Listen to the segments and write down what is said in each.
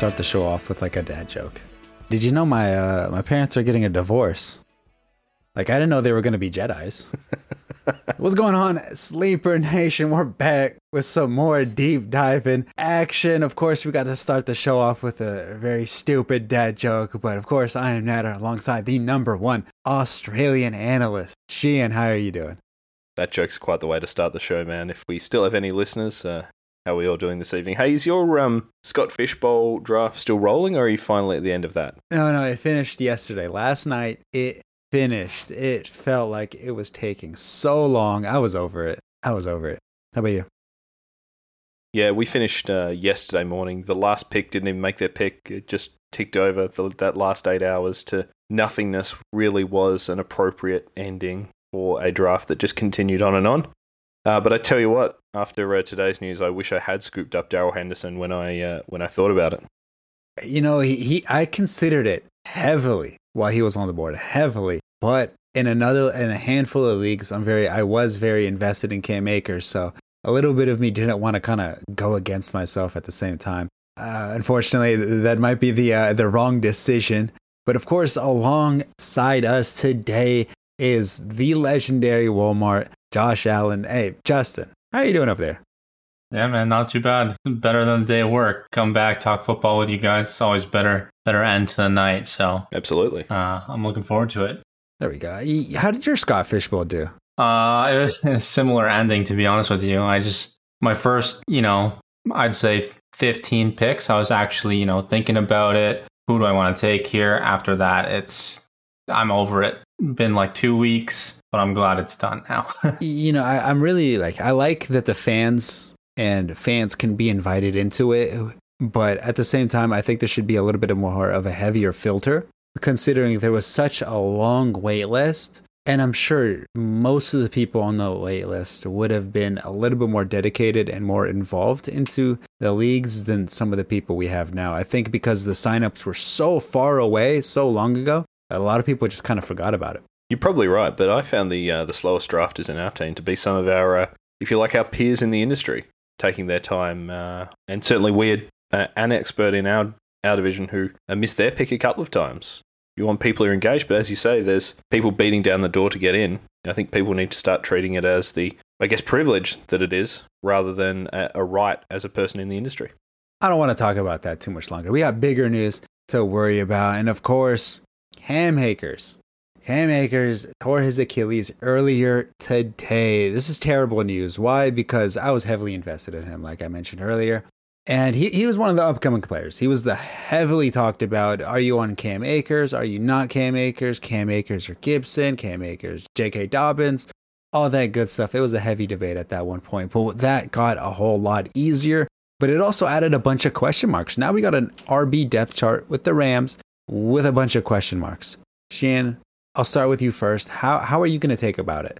start the show off with like a dad joke. Did you know my uh, my parents are getting a divorce? Like I didn't know they were gonna be Jedi's. What's going on, Sleeper Nation? We're back with some more deep diving action. Of course, we got to start the show off with a very stupid dad joke, but of course, I am Natter alongside the number one Australian analyst. Sheehan, how are you doing? That joke's quite the way to start the show, man. If we still have any listeners, uh, how are we all doing this evening? Hey, is your um, Scott Fishbowl draft still rolling, or are you finally at the end of that? No, no, it finished yesterday. Last night, it finished. It felt like it was taking so long. I was over it. I was over it. How about you? Yeah, we finished uh, yesterday morning. The last pick didn't even make their pick. It just ticked over the, that last eight hours to nothingness. Really was an appropriate ending for a draft that just continued on and on. Uh, but I tell you what, after uh, today's news, I wish I had scooped up Darrell Henderson when I uh, when I thought about it. You know, he, he I considered it heavily while he was on the board, heavily. But in another in a handful of leagues, I'm very I was very invested in Cam Akers, so a little bit of me didn't want to kind of go against myself at the same time. Uh, unfortunately, that might be the uh, the wrong decision. But of course, alongside us today is the legendary Walmart Josh Allen. Hey, Justin, how are you doing up there? Yeah, man, not too bad. Better than a day of work. Come back, talk football with you guys. It's always better, better end to the night. So absolutely, uh, I'm looking forward to it. There we go. How did your Scott Fishbowl do? Uh, it was a similar ending, to be honest with you. I just my first, you know, I'd say 15 picks. I was actually, you know, thinking about it. Who do I want to take here? After that, it's I'm over it. Been like two weeks, but I'm glad it's done now. you know, I, I'm really like I like that the fans and fans can be invited into it. But at the same time, I think there should be a little bit more of a heavier filter, considering there was such a long wait list. And I'm sure most of the people on the wait list would have been a little bit more dedicated and more involved into the leagues than some of the people we have now. I think because the signups were so far away so long ago, a lot of people just kind of forgot about it. You're probably right, but I found the uh, the slowest drafters in our team to be some of our, uh, if you like, our peers in the industry taking their time. Uh, and certainly we had uh, an expert in our, our division who uh, missed their pick a couple of times. You want people who are engaged, but as you say, there's people beating down the door to get in. I think people need to start treating it as the, I guess, privilege that it is rather than a, a right as a person in the industry. I don't want to talk about that too much longer. We got bigger news to worry about. And of course, Cam Akers. Cam Akers tore his Achilles earlier today. This is terrible news. Why? Because I was heavily invested in him, like I mentioned earlier. And he, he was one of the upcoming players. He was the heavily talked about. Are you on Cam Akers? Are you not Cam Akers? Cam Akers or Gibson? Cam Akers, J.K. Dobbins? All that good stuff. It was a heavy debate at that one point, but that got a whole lot easier. But it also added a bunch of question marks. Now we got an RB depth chart with the Rams with a bunch of question marks. Shan, I'll start with you first. How how are you going to take about it?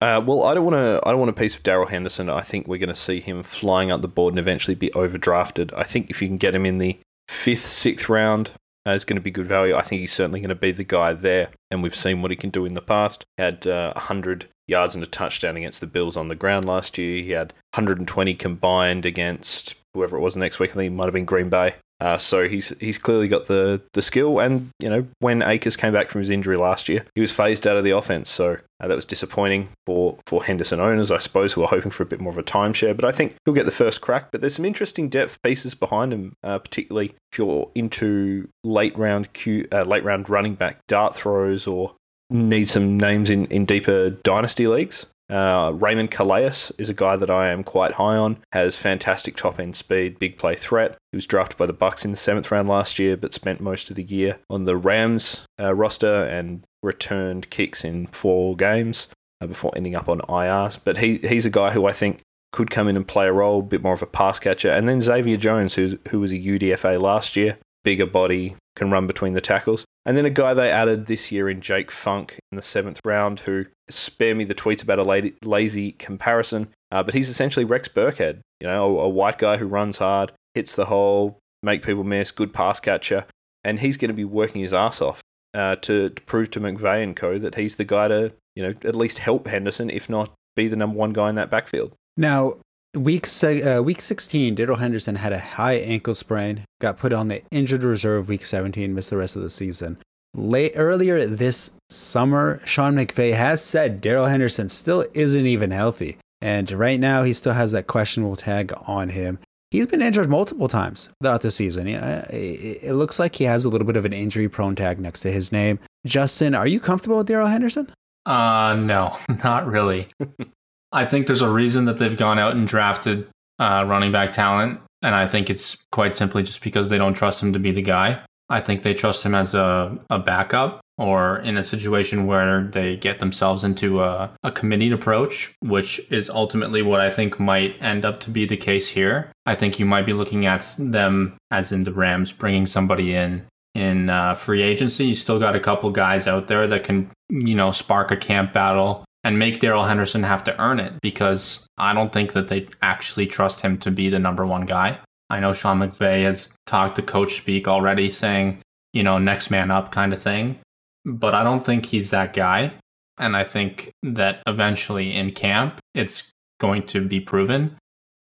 Uh, well, I don't want to. I don't want a piece of Darrell Henderson. I think we're going to see him flying up the board and eventually be overdrafted. I think if you can get him in the fifth, sixth round, uh, going to be good value. I think he's certainly going to be the guy there, and we've seen what he can do in the past. He had uh, 100 yards and a touchdown against the Bills on the ground last year. He had 120 combined against whoever it was next week. I think it might have been Green Bay. Uh, so he's he's clearly got the the skill, and you know when Akers came back from his injury last year, he was phased out of the offense. So uh, that was disappointing for for Henderson owners, I suppose, who are hoping for a bit more of a timeshare. But I think he'll get the first crack. But there's some interesting depth pieces behind him, uh, particularly if you're into late round Q, uh, late round running back dart throws or need some names in, in deeper dynasty leagues. Uh, Raymond Calais is a guy that I am quite high on. Has fantastic top end speed, big play threat. He was drafted by the Bucs in the seventh round last year, but spent most of the year on the Rams uh, roster and returned kicks in four games uh, before ending up on IRs. But he he's a guy who I think could come in and play a role, a bit more of a pass catcher. And then Xavier Jones, who's, who was a UDFA last year, bigger body, can run between the tackles. And then a guy they added this year in Jake Funk in the seventh round, who spare me the tweets about a lazy comparison, uh, but he's essentially Rex Burkhead, you know, a, a, white guy who runs hard, hits the hole, make people miss, good pass catcher. and he's going to be working his ass off uh, to, to prove to McVay and co that he's the guy to you know at least help Henderson, if not be the number one guy in that backfield. Now, week se- uh, week 16, Darrell Henderson had a high ankle sprain, got put on the injured reserve week 17, missed the rest of the season. Late earlier this summer, Sean McVay has said Darrell Henderson still isn't even healthy, and right now he still has that questionable tag on him. He's been injured multiple times throughout the season. You know, it, looks like he has a little bit of an injury-prone tag next to his name. Justin, are you comfortable with Darrell Henderson? Uh, no, not really. I think there's a reason that they've gone out and drafted uh, running back talent, and I think it's quite simply just because they don't trust him to be the guy. I think they trust him as a, a backup or in a situation where they get themselves into a, a committed approach, which is ultimately what I think might end up to be the case here. I think you might be looking at them, as in the Rams, bringing somebody in in uh, free agency. You still got a couple guys out there that can, you know, spark a camp battle and make Darrell Henderson have to earn it because I don't think that they actually trust him to be the number one guy. I know Sean McVay has talked to coach speak already saying, you know, next man up kind of thing. But I don't think he's that guy. And I think that eventually in camp, it's going to be proven.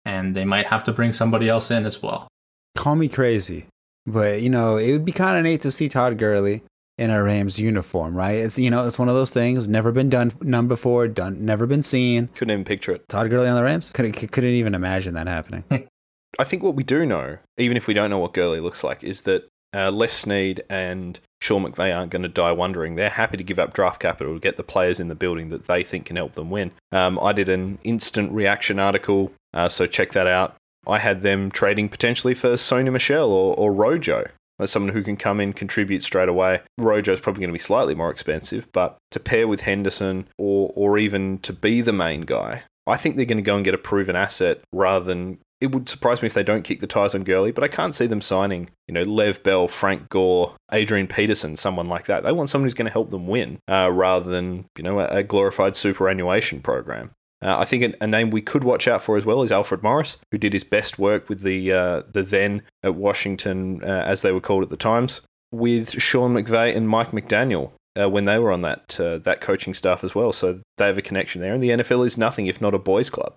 And they might have to bring somebody else in as well. Call me crazy, but you know, it would be kind of neat to see Todd Gurley in a Rams uniform, right? It's you know, it's one of those things never been done, none before, done, never been seen. Couldn't even picture it. Todd Gurley on the Rams couldn't couldn't even imagine that happening. I think what we do know, even if we don't know what Gurley looks like, is that uh, Les Snead and Sean McVay aren't going to die wondering. They're happy to give up draft capital to get the players in the building that they think can help them win. Um, I did an instant reaction article, uh, so check that out. I had them trading potentially for Sony Michel or, or Rojo as someone who can come in, contribute straight away. Rojo is probably going to be slightly more expensive, but to pair with Henderson or or even to be the main guy, I think they're going to go and get a proven asset rather than. It would surprise me if they don't kick the tires on Gurley, but I can't see them signing, you know, Lev Bell, Frank Gore, Adrian Peterson, someone like that. They want someone who's going to help them win uh, rather than, you know, a, glorified superannuation program. Uh, I think a, a, name we could watch out for as well is Alfred Morris, who did his best work with the uh, the then at Washington, uh, as they were called at the times, with Sean McVay and Mike McDaniel uh, when they were on that uh, that coaching staff as well. So they have a connection there, and the NFL is nothing if not a boys' club.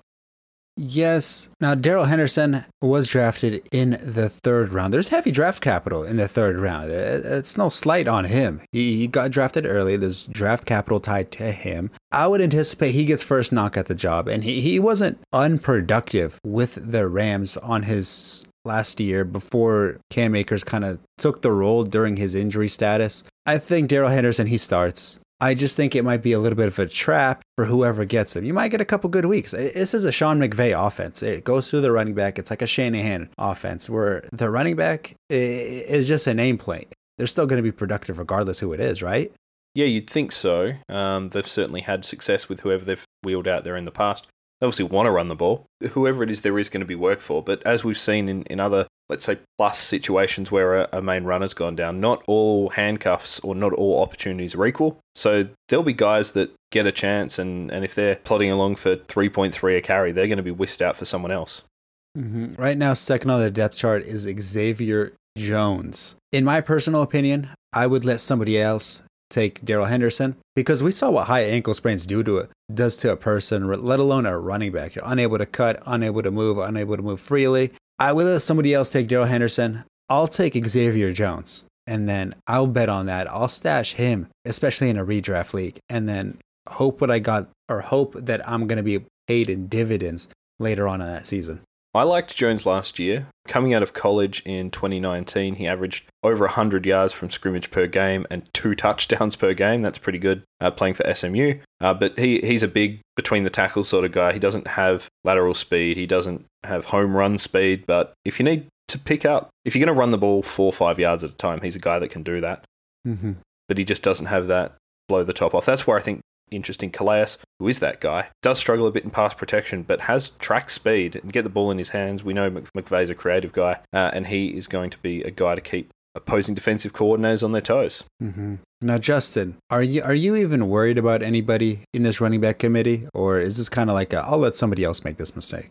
Yes. Now, Darrell Henderson was drafted in the third round. There's heavy draft capital in the third round. Uh, it's no slight on him. He, got drafted early. There's draft capital tied to him. I would anticipate he gets first knock at the job. And he, he wasn't unproductive with the Rams on his last year before Cam Akers kind of took the role during his injury status. I think Darrell Henderson, he starts. I just think it might be a little bit of a trap for whoever gets him. You might get a couple good weeks. This is a Sean McVay offense. It goes through the running back. It's like a Shanahan offense where the running back is just a nameplate. They're still going to be productive regardless who it is, right? Yeah, you'd think so. Um, they've certainly had success with whoever they've wheeled out there in the past. Obviously want to run the ball. Whoever it is, there is going to be work for. But as we've seen in, in other let's say, plus situations where a, a, main runner's gone down. Not all handcuffs or not all opportunities are equal. So there'll be guys that get a chance, and, and if they're plodding along for 3.3 a carry, they're going to be whisked out for someone else. Mm-hmm. Right now, second on the depth chart is Xavier Jones. In my personal opinion, I would let somebody else take Darrell Henderson because we saw what high ankle sprains do to it does to a person, let alone a running back. You're unable to cut, unable to move, unable to move freely. I will let somebody else take Darrell Henderson. I'll take Xavier Jones. And then I'll bet on that. I'll stash him, especially in a redraft league, and then hope what I got or hope that I'm going to be paid in dividends later on in that season. I liked Jones last year. Coming out of college in 2019, he averaged over 100 yards from scrimmage per game and two touchdowns per game. That's pretty good uh, playing for SMU. Uh, but he, he's a big between the tackles sort of guy. He doesn't have lateral speed, he doesn't have home run speed. But if you need to pick up, if you're going to run the ball four or five yards at a time, he's a guy that can do that. Mm-hmm. But he just doesn't have that blow the top off. That's where I think interesting. Calais, who is that guy, does struggle a bit in pass protection, but has track speed and get the ball in his hands. We know McVay's a creative guy, uh, and he is going to be a guy to keep opposing defensive coordinators on their toes. Mm-hmm. Now, Justin, are you are you even worried about anybody in this running back committee, or is this kind of like i will let somebody else make this mistake?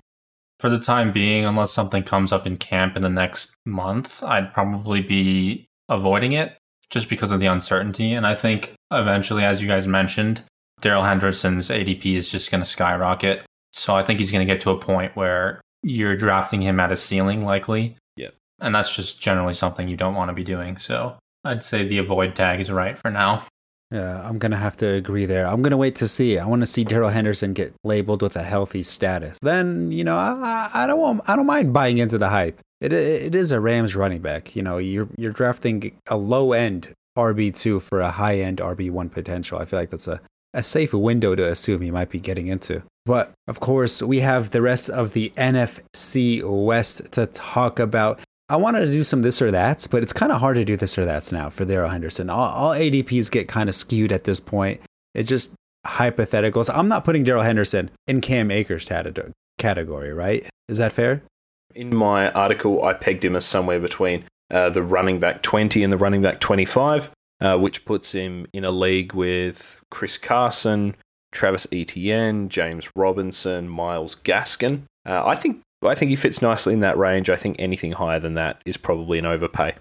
For the time being, unless something comes up in camp in the next month, I'd probably be avoiding it just because of the uncertainty. And I think eventually, as you guys mentioned, Darrell Henderson's ADP is just going to skyrocket. So I think he's going to get to a point where you're drafting him at a ceiling, likely. Yeah. And that's just generally something you don't want to be doing. So I'd say the avoid tag is right for now. Yeah, I'm gonna have to agree there. I'm gonna wait to see. I want to see Darrell Henderson get labeled with a healthy status. Then you know, I, I don't want, I don't mind buying into the hype. It it is a Rams running back. You know, you're you're drafting a low end RB two for a high end RB one potential. I feel like that's a a safe window to assume he might be getting into. But of course, we have the rest of the NFC West to talk about. I wanted to do some this or that's, but it's kind of hard to do this or that's now for Darrell Henderson. All, all ADPs get kind of skewed at this point. It's just hypotheticals. I'm not putting Darrell Henderson in Cam Akers category, right? Is that fair? In my article, I pegged him as somewhere between uh, the running back 20 and the running back 25, uh, which puts him in a league with Chris Carson, Travis Etienne, James Robinson, Myles Gaskin. Uh, I think I think he fits nicely in that range. I think anything higher than that is probably an overpay.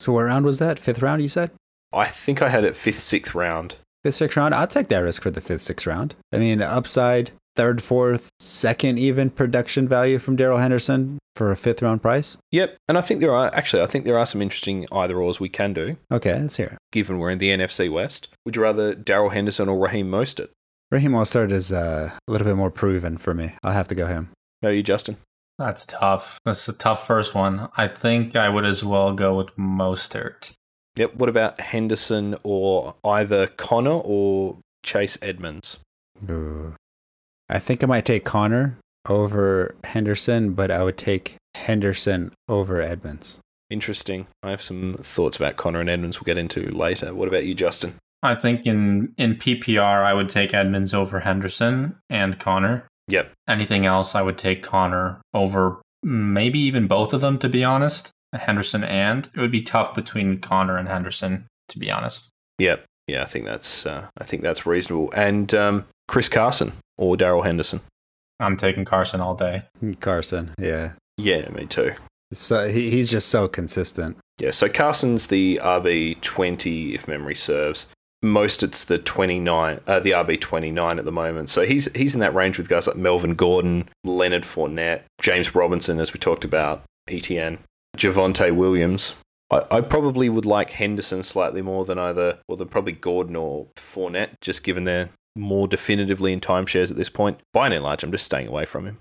So what round was that? Fifth round, you said? I think I had it fifth, sixth round. Fifth, sixth round. I'll take that risk for the fifth, sixth round. I mean, upside, third, fourth, second, even production value from Darrell Henderson for a fifth round price. Yep, and I think there are actually I think there are some interesting either ors we can do. Okay, let's hear it. Given we're in the NFC West, would you rather Darrell Henderson or Raheem Mostert? Raheem Mostert is uh, a little bit more proven for me. I'll have to go him. How you, Justin? That's tough. That's a tough first one. I think I would as well go with Mostert. Yep. What about Henderson or either Conner or Chase Edmonds? Ooh. I think I might take Conner over Henderson, but I would take Henderson over Edmonds. Interesting. I have some thoughts about Conner and Edmonds we'll get into later. What about you, Justin? I think in, in PPR, I would take Edmonds over Henderson and Conner. Yep. Anything else, I would take Conner over maybe even both of them, to be honest. Henderson and it would be tough between Conner and Henderson, to be honest. Yep. Yeah, I think that's uh, I think that's reasonable. And um, Chris Carson or Darrell Henderson. I'm taking Carson all day. Carson, yeah. Yeah, me too. So he, he's just so consistent. Yeah, so Carson's the RB twenty, if memory serves most it's the 29 uh, the RB29 at the moment. So he's he's in that range with guys like Melvin Gordon, Leonard Fournette, James Robinson as we talked about, ETN, Javonte Williams. I, I probably would like Henderson slightly more than either or than probably Gordon or Fournette, just given they're more definitively in timeshares at this point. By and large, I'm just staying away from him.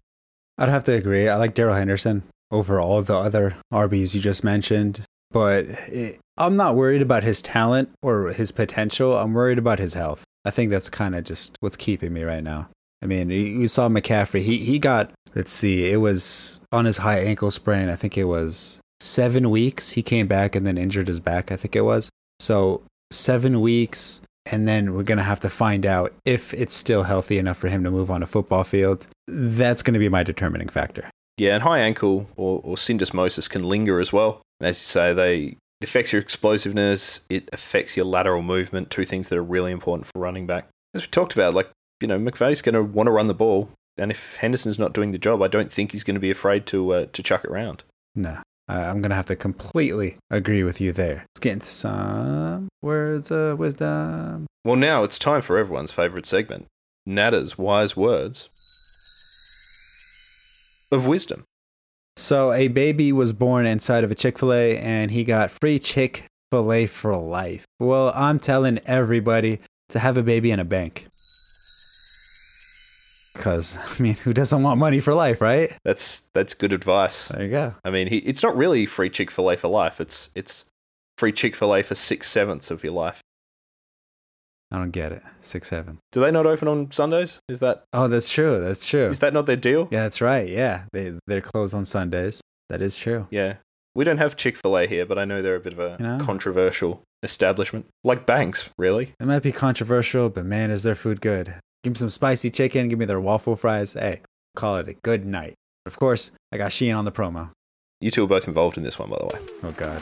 I'd have to agree. I like Darrell Henderson over all the other RBs you just mentioned but it, I'm not worried about his talent or his potential. I'm worried about his health. I think that's kind of just what's keeping me right now. I mean, you saw McCaffrey. He he got let's see, it was on his high ankle sprain. I think it was seven weeks. He came back and then injured his back. I think it was so seven weeks, and then we're gonna have to find out if it's still healthy enough for him to move on a football field. That's gonna be my determining factor. Yeah, and high ankle or, or syndesmosis can linger as well. And as you say, they it affects your explosiveness, it affects your lateral movement, two things that are really important for running back. As we talked about, like, you know, McVay's going to want to run the ball. And if Henderson's not doing the job, I don't think he's going to be afraid to uh, to chuck it around. No, Uh, I'm going to have to completely agree with you there. Let's get into some words of wisdom. Well, now it's time for everyone's favorite segment Nada's Wise Words of Wisdom. So a baby was born inside of a Chick-fil-A and he got free Chick-fil-A for life. Well, I'm telling everybody to have a baby in a bank. Cuz I mean, who doesn't want money for life, right? That's that's good advice. There you go. I mean, he, it's not really free Chick-fil-A for life. It's it's free Chick-fil-A for 6 sevenths of your life. I don't get it. Six seven. Do they not open on Sundays? Is that? Oh, that's true. That's true. Is that not their deal? Yeah, that's right. Yeah, they they're closed on Sundays. That is true. Yeah, we don't have Chick Fil A here, but I know they're a bit of a you know? controversial establishment, like Banks, really. It might be controversial, but man, is their food good? Give me some spicy chicken. Give me their waffle fries. Hey, call it a good night. Of course, I got Shein on the promo. You two are both involved in this one, by the way. Oh God.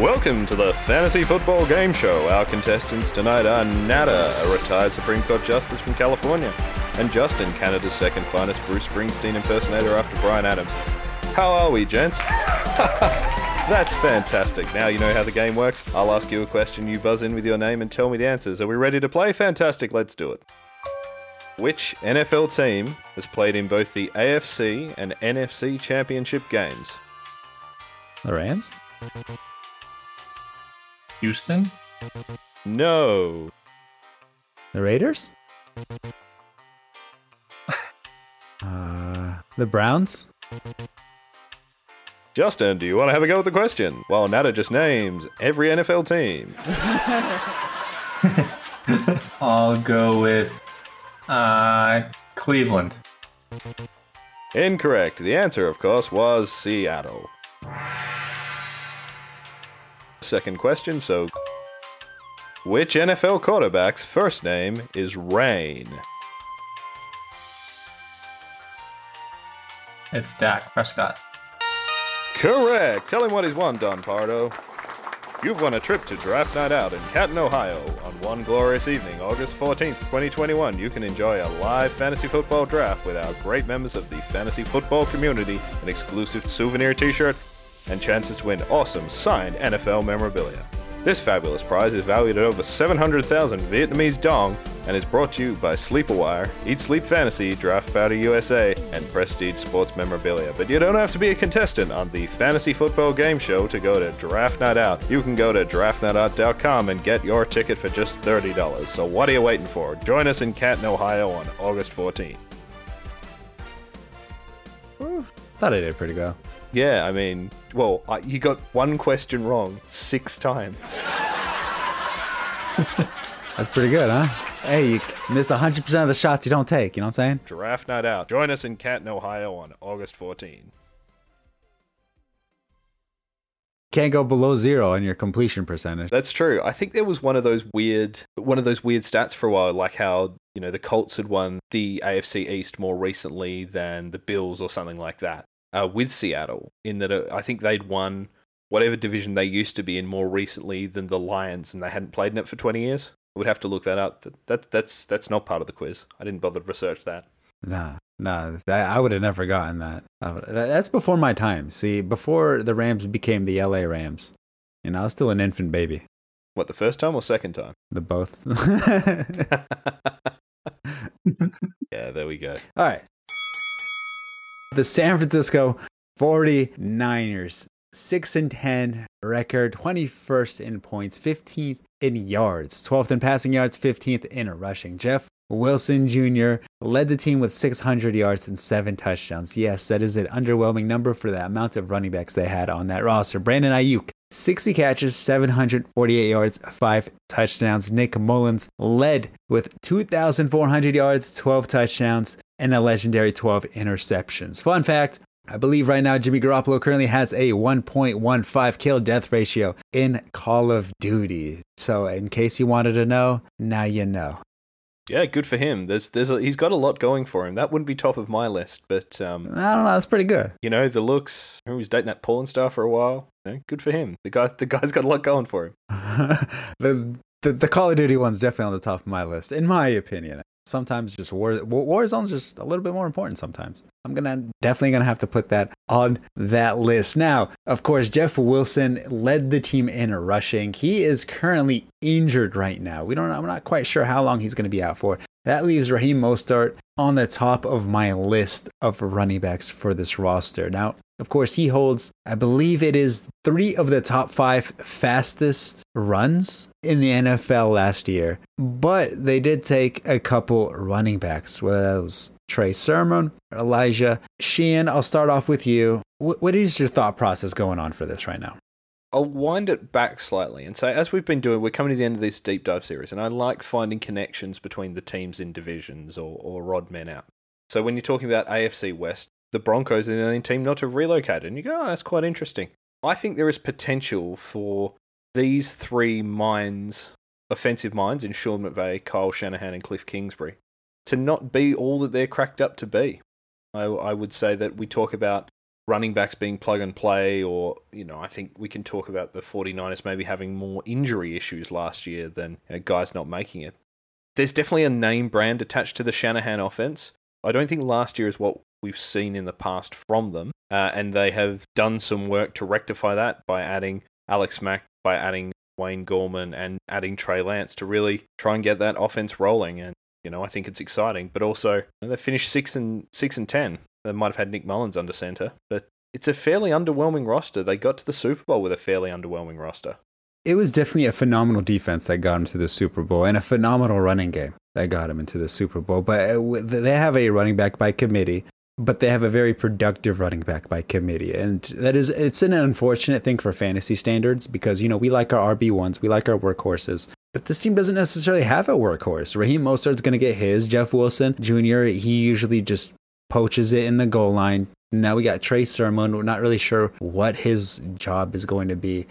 Welcome to the Fantasy Football Game Show. Our contestants tonight are Nada, a retired Supreme Court Justice from California, And Justin, Canada's second finest Bruce Springsteen impersonator after Bryan Adams. How are we, gents? That's fantastic. Now you know how the game works. I'll ask you a question, you buzz in with your name and tell me the answers. Are we ready to play? Fantastic, let's do it. Which NFL team has played in both the AFC and NFC championship games? The Rams? Houston? No. The Raiders? uh, the Browns? Justin, do you want to have a go at the question? While Nada just names every NFL team. I'll go with uh, Cleveland. Incorrect. The answer, of course, was Seattle. Second question, so. Which NFL quarterback's first name is Rain? It's Dak Prescott. Correct. Tell him what he's won, Don Pardo. You've won a trip to Draft Night Out in Canton, Ohio. On one glorious evening, August 14th, 2021, you can enjoy a live fantasy football draft with our great members of the fantasy football community, an exclusive souvenir t shirt, and chances to win awesome signed NFL memorabilia. This fabulous prize is valued at over 700,000 Vietnamese dong and is brought to you by Sleepawire, Eat Sleep Fantasy, Draft Powder USA, and Prestige Sports Memorabilia. But you don't have to be a contestant on the Fantasy Football Game Show to go to Draft Night Out. You can go to draftnightout.com and get your ticket for just $30. So what are you waiting for? Join us in Canton, Ohio on August 14th. Thought I did pretty well. Yeah, I mean, well, I, you got one question wrong six times. That's pretty good, huh? Hey, you miss 100% of the shots you don't take, you know what I'm saying? Draft Night Out. Join us in Canton, Ohio on August 14. Can't go below zero on your completion percentage. That's true. I think there was one of those weird one of those weird stats for a while, like how, you know, the Colts had won the AFC East more recently than the Bills or something like that. Uh, with Seattle, in that uh, I think they'd won whatever division they used to be in more recently than the Lions, and they hadn't played in it for 20 years. I would have to look that up. That, that that's that's not part of the quiz. I didn't bother to research that. Nah, nah, I, I would have never gotten that. Would- That's before my time. See, before the Rams became the LA Rams. and I was still an infant baby. What the first time or second time? The both. yeah, there we go. All right. The San Francisco 49ers, 6 and 10 record, 21st in points, 15th in yards, 12th in passing yards, 15th in rushing. Jeff Wilson Jr. led the team with 600 yards and 7 touchdowns. Yes, that is an underwhelming number for the amount of running backs they had on that roster. Brandon Aiyuk 60 catches, 748 yards, 5 touchdowns. Nick Mullens led with 2,400 yards, 12 touchdowns, and a legendary 12 interceptions. Fun fact I believe right now Jimmy Garoppolo currently has a 1.15 kill death ratio in Call of Duty. So, in case you wanted to know, now you know. Yeah, good for him. There's there's a, he's got a lot going for him. That wouldn't be top of my list, but um, I don't know, that's pretty good. you know the looks. He was dating that porn star for a while. You know, good for him. The guy the guy's got a lot going for him. the, the the Call of Duty one's definitely on the top of my list, in my opinion. Sometimes just war Warzone's just a little bit more important. Sometimes I'm gonna definitely gonna have to put that on that list. Now, of course, Jeff Wilson led the team in rushing. He is currently injured right now. We don't. I'm not quite sure how long he's gonna be out for. That leaves Raheem Mostert on the top of my list of running backs for this roster. Now, of course, he holds, I believe it is three of the top five fastest runs in the NFL last year. But they did take a couple running backs, whether that was Trey Sermon, Elijah Sheehan. I'll start off with you. What is your thought process going on for this right now? I'll wind it back slightly and say, as we've been doing, we're coming to the end of this deep dive series, and I like finding connections between the teams in divisions or, or men out. So when you're talking about AFC West, the Broncos are the only team not to have relocated, and you go, oh, that's quite interesting. I think there is potential for these three minds, offensive minds in Sean McVay, Kyle Shanahan, and Cliff Kingsbury, to not be all that they're cracked up to be. I, I would say that we talk about running backs being plug and play, or, you know, I think we can talk about the 49ers maybe having more injury issues last year than you know, guys not making it. there's definitely a name brand attached to the Shanahan offense. I don't think last year is what we've seen in the past from them, uh, and they have done some work to rectify that by adding Alex Mack, by adding Wayne Gallman and adding Trey Lance to really try and get that offense rolling. And you know, I think it's exciting, but also they finished six and six and ten. They might have had Nick Mullens under center, but it's a fairly underwhelming roster. They got to the Super Bowl with a fairly underwhelming roster. It was definitely a phenomenal defense that got them to the Super Bowl and a phenomenal running game that got them into the Super Bowl. But uh, they have a running back by committee, but they have a very productive running back by committee. And that is, it's an unfortunate thing for fantasy standards because, you know, we like our RB1s, we like our workhorses. But this team doesn't necessarily have a workhorse. Raheem Mostert's going to get his. Jeff Wilson Jr., he usually just poaches it in the goal line. Now we got Trey Sermon. We're not really sure what his job is going to be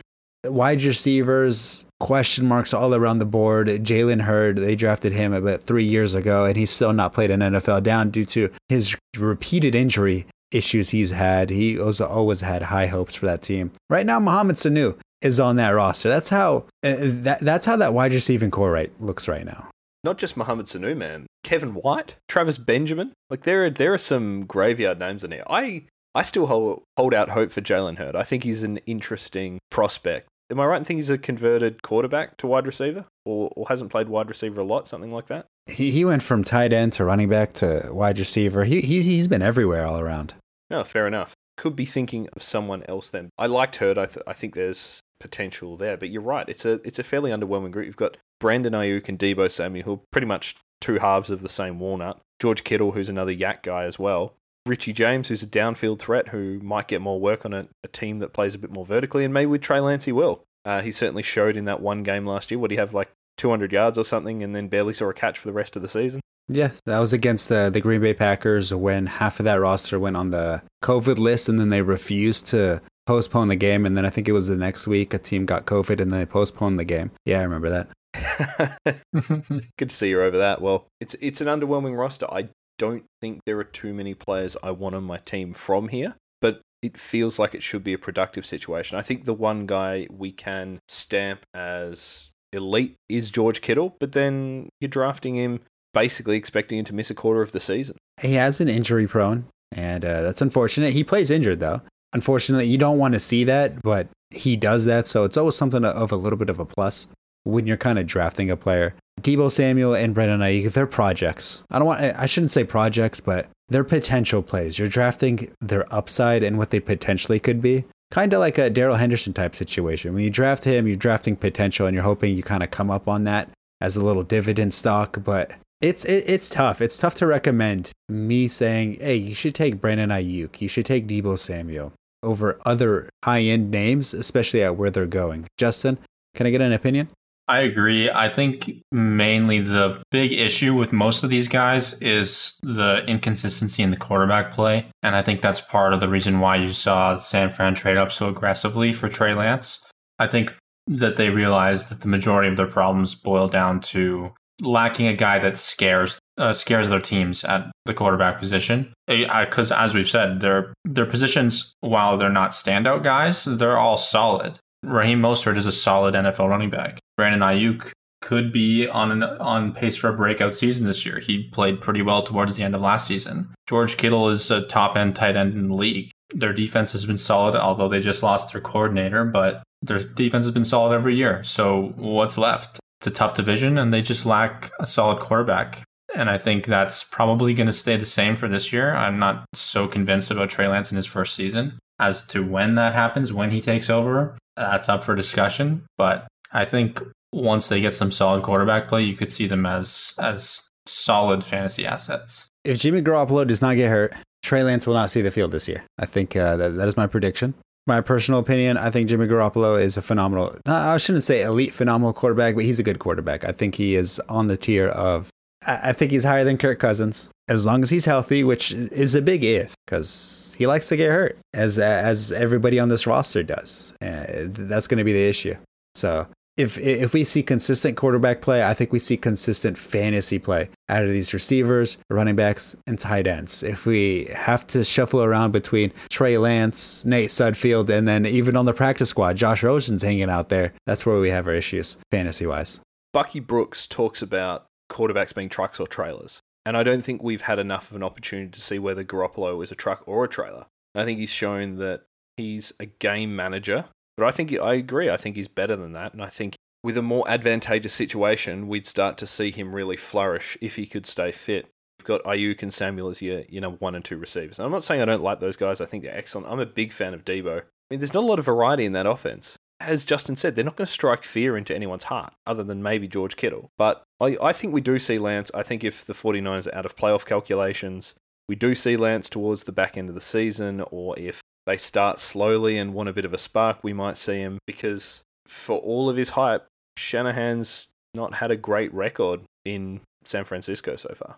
wide receivers, question marks all around the board. Jalen Hurd, they drafted him about three years ago, and he's still not played an NFL down due to his repeated injury issues he's had. He also always had high hopes for that team. Right now, Mohamed Sanu is on that roster. That's how uh, that, that's how that wide receiving core right looks right now. Not just Mohamed Sanu, man. Kevin White, Travis Benjamin. Like there are there are some graveyard names in here. I I still hold hold out hope for Jalen Hurd. I think he's an interesting prospect Am I right in thinking he's a converted quarterback to wide receiver, or, or hasn't played wide receiver a lot, something like that? He he went from tight end to running back to wide receiver. He he he's been everywhere all around. No, fair enough. Could be thinking of someone else then. I liked Hurd. I th- I think there's potential there, but you're right. It's a it's a fairly underwhelming group. You've got Brandon Aiyuk and Deebo Samuel, who are pretty much two halves of the same walnut. George Kittle, who's another YAC guy as well. Richie James, who's a downfield threat who might get more work on a, a team that plays a bit more vertically, and maybe with Trey Lance he will. Uh, he certainly showed in that one game last year. What do you have like 200 yards or something, and then barely saw a catch for the rest of the season? Yeah, that was against the the Green Bay Packers when half of that roster went on the COVID list, and then they refused to postpone the game. And then I think it was the next week a team got COVID, and they postponed the game. Yeah, I remember that. Good to see you over that. Well, it's it's an underwhelming roster. I don't think there are too many players I want on my team from here, but it feels like it should be a productive situation. I think the one guy we can stamp as elite is George Kittle, but then you're drafting him basically expecting him to miss a quarter of the season. He has been injury prone, and uh, that's unfortunate. He plays injured though. Unfortunately, you don't want to see that, but he does that, so it's always something of a little bit of a plus when you're kind of drafting a player. Deebo Samuel and Brandon Aiyuk, they're projects. I don't want I shouldn't say projects, but they're potential plays. You're drafting their upside and what they potentially could be. Kind of like a Darrell Henderson type situation. When you draft him, you're drafting potential and you're hoping you kind of come up on that as a little dividend stock, but it's it, it's tough. It's tough to recommend me saying, "Hey, you should take Brandon Aiyuk. You should take Deebo Samuel over other high-end names, especially at where they're going." Justin, can I get an opinion? I agree. I think mainly the big issue with most of these guys is the inconsistency in the quarterback play. And I think that's part of the reason why you saw San Fran trade up so aggressively for Trey Lance. I think that they realized that the majority of their problems boil down to lacking a guy that scares uh, scares their teams at the quarterback position. Because as we've said, their their positions, while they're not standout guys, they're all solid. Raheem Mostert is a solid NFL running back. Brandon Aiyuk could be on an, on pace for a breakout season this year. He played pretty well towards the end of last season. George Kittle is a top end tight end in the league. Their defense has been solid, although they just lost their coordinator, but their defense has been solid every year. So what's left? It's a tough division, and they just lack a solid quarterback. And I think that's probably going to stay the same for this year. I'm not so convinced about Trey Lance in his first season. As to when that happens, when he takes over, that's up for discussion. But I think once they get some solid quarterback play, you could see them as as solid fantasy assets. If Jimmy Garoppolo does not get hurt, Trey Lance will not see the field this year. I think uh, that, that is my prediction. My personal opinion, I think Jimmy Garoppolo is a phenomenal, I shouldn't say elite phenomenal quarterback, but he's a good quarterback. I think he is on the tier of, I think he's higher than Kirk Cousins as long as he's healthy, which is a big if because he likes to get hurt, as as everybody on this roster does. Uh, that's going to be the issue. So if if we see consistent quarterback play, I think we see consistent fantasy play out of these receivers, running backs, and tight ends. If we have to shuffle around between Trey Lance, Nate Sudfeld, and then even on the practice squad, Josh Rosen's hanging out there, that's where we have our issues fantasy wise. Bucky Brooks talks about quarterbacks being trucks or trailers. And I don't think we've had enough of an opportunity to see whether Garoppolo is a truck or a trailer. I think he's shown that he's a game manager, but I think I agree. I think he's better than that. And I think with a more advantageous situation, we'd start to see him really flourish if he could stay fit. You've got Aiyuk and Samuel as your, you know, one and two receivers. And I'm not saying I don't like those guys. I think they're excellent. I'm a big fan of Deebo. I mean, there's not a lot of variety in that offense as Justin said, they're not going to strike fear into anyone's heart, other than maybe George Kittle. But I, I think we do see Lance. I think if the 49ers are out of playoff calculations, we do see Lance towards the back end of the season, or if they start slowly and want a bit of a spark, we might see him because for all of his hype, Shanahan's not had a great record in San Francisco so far.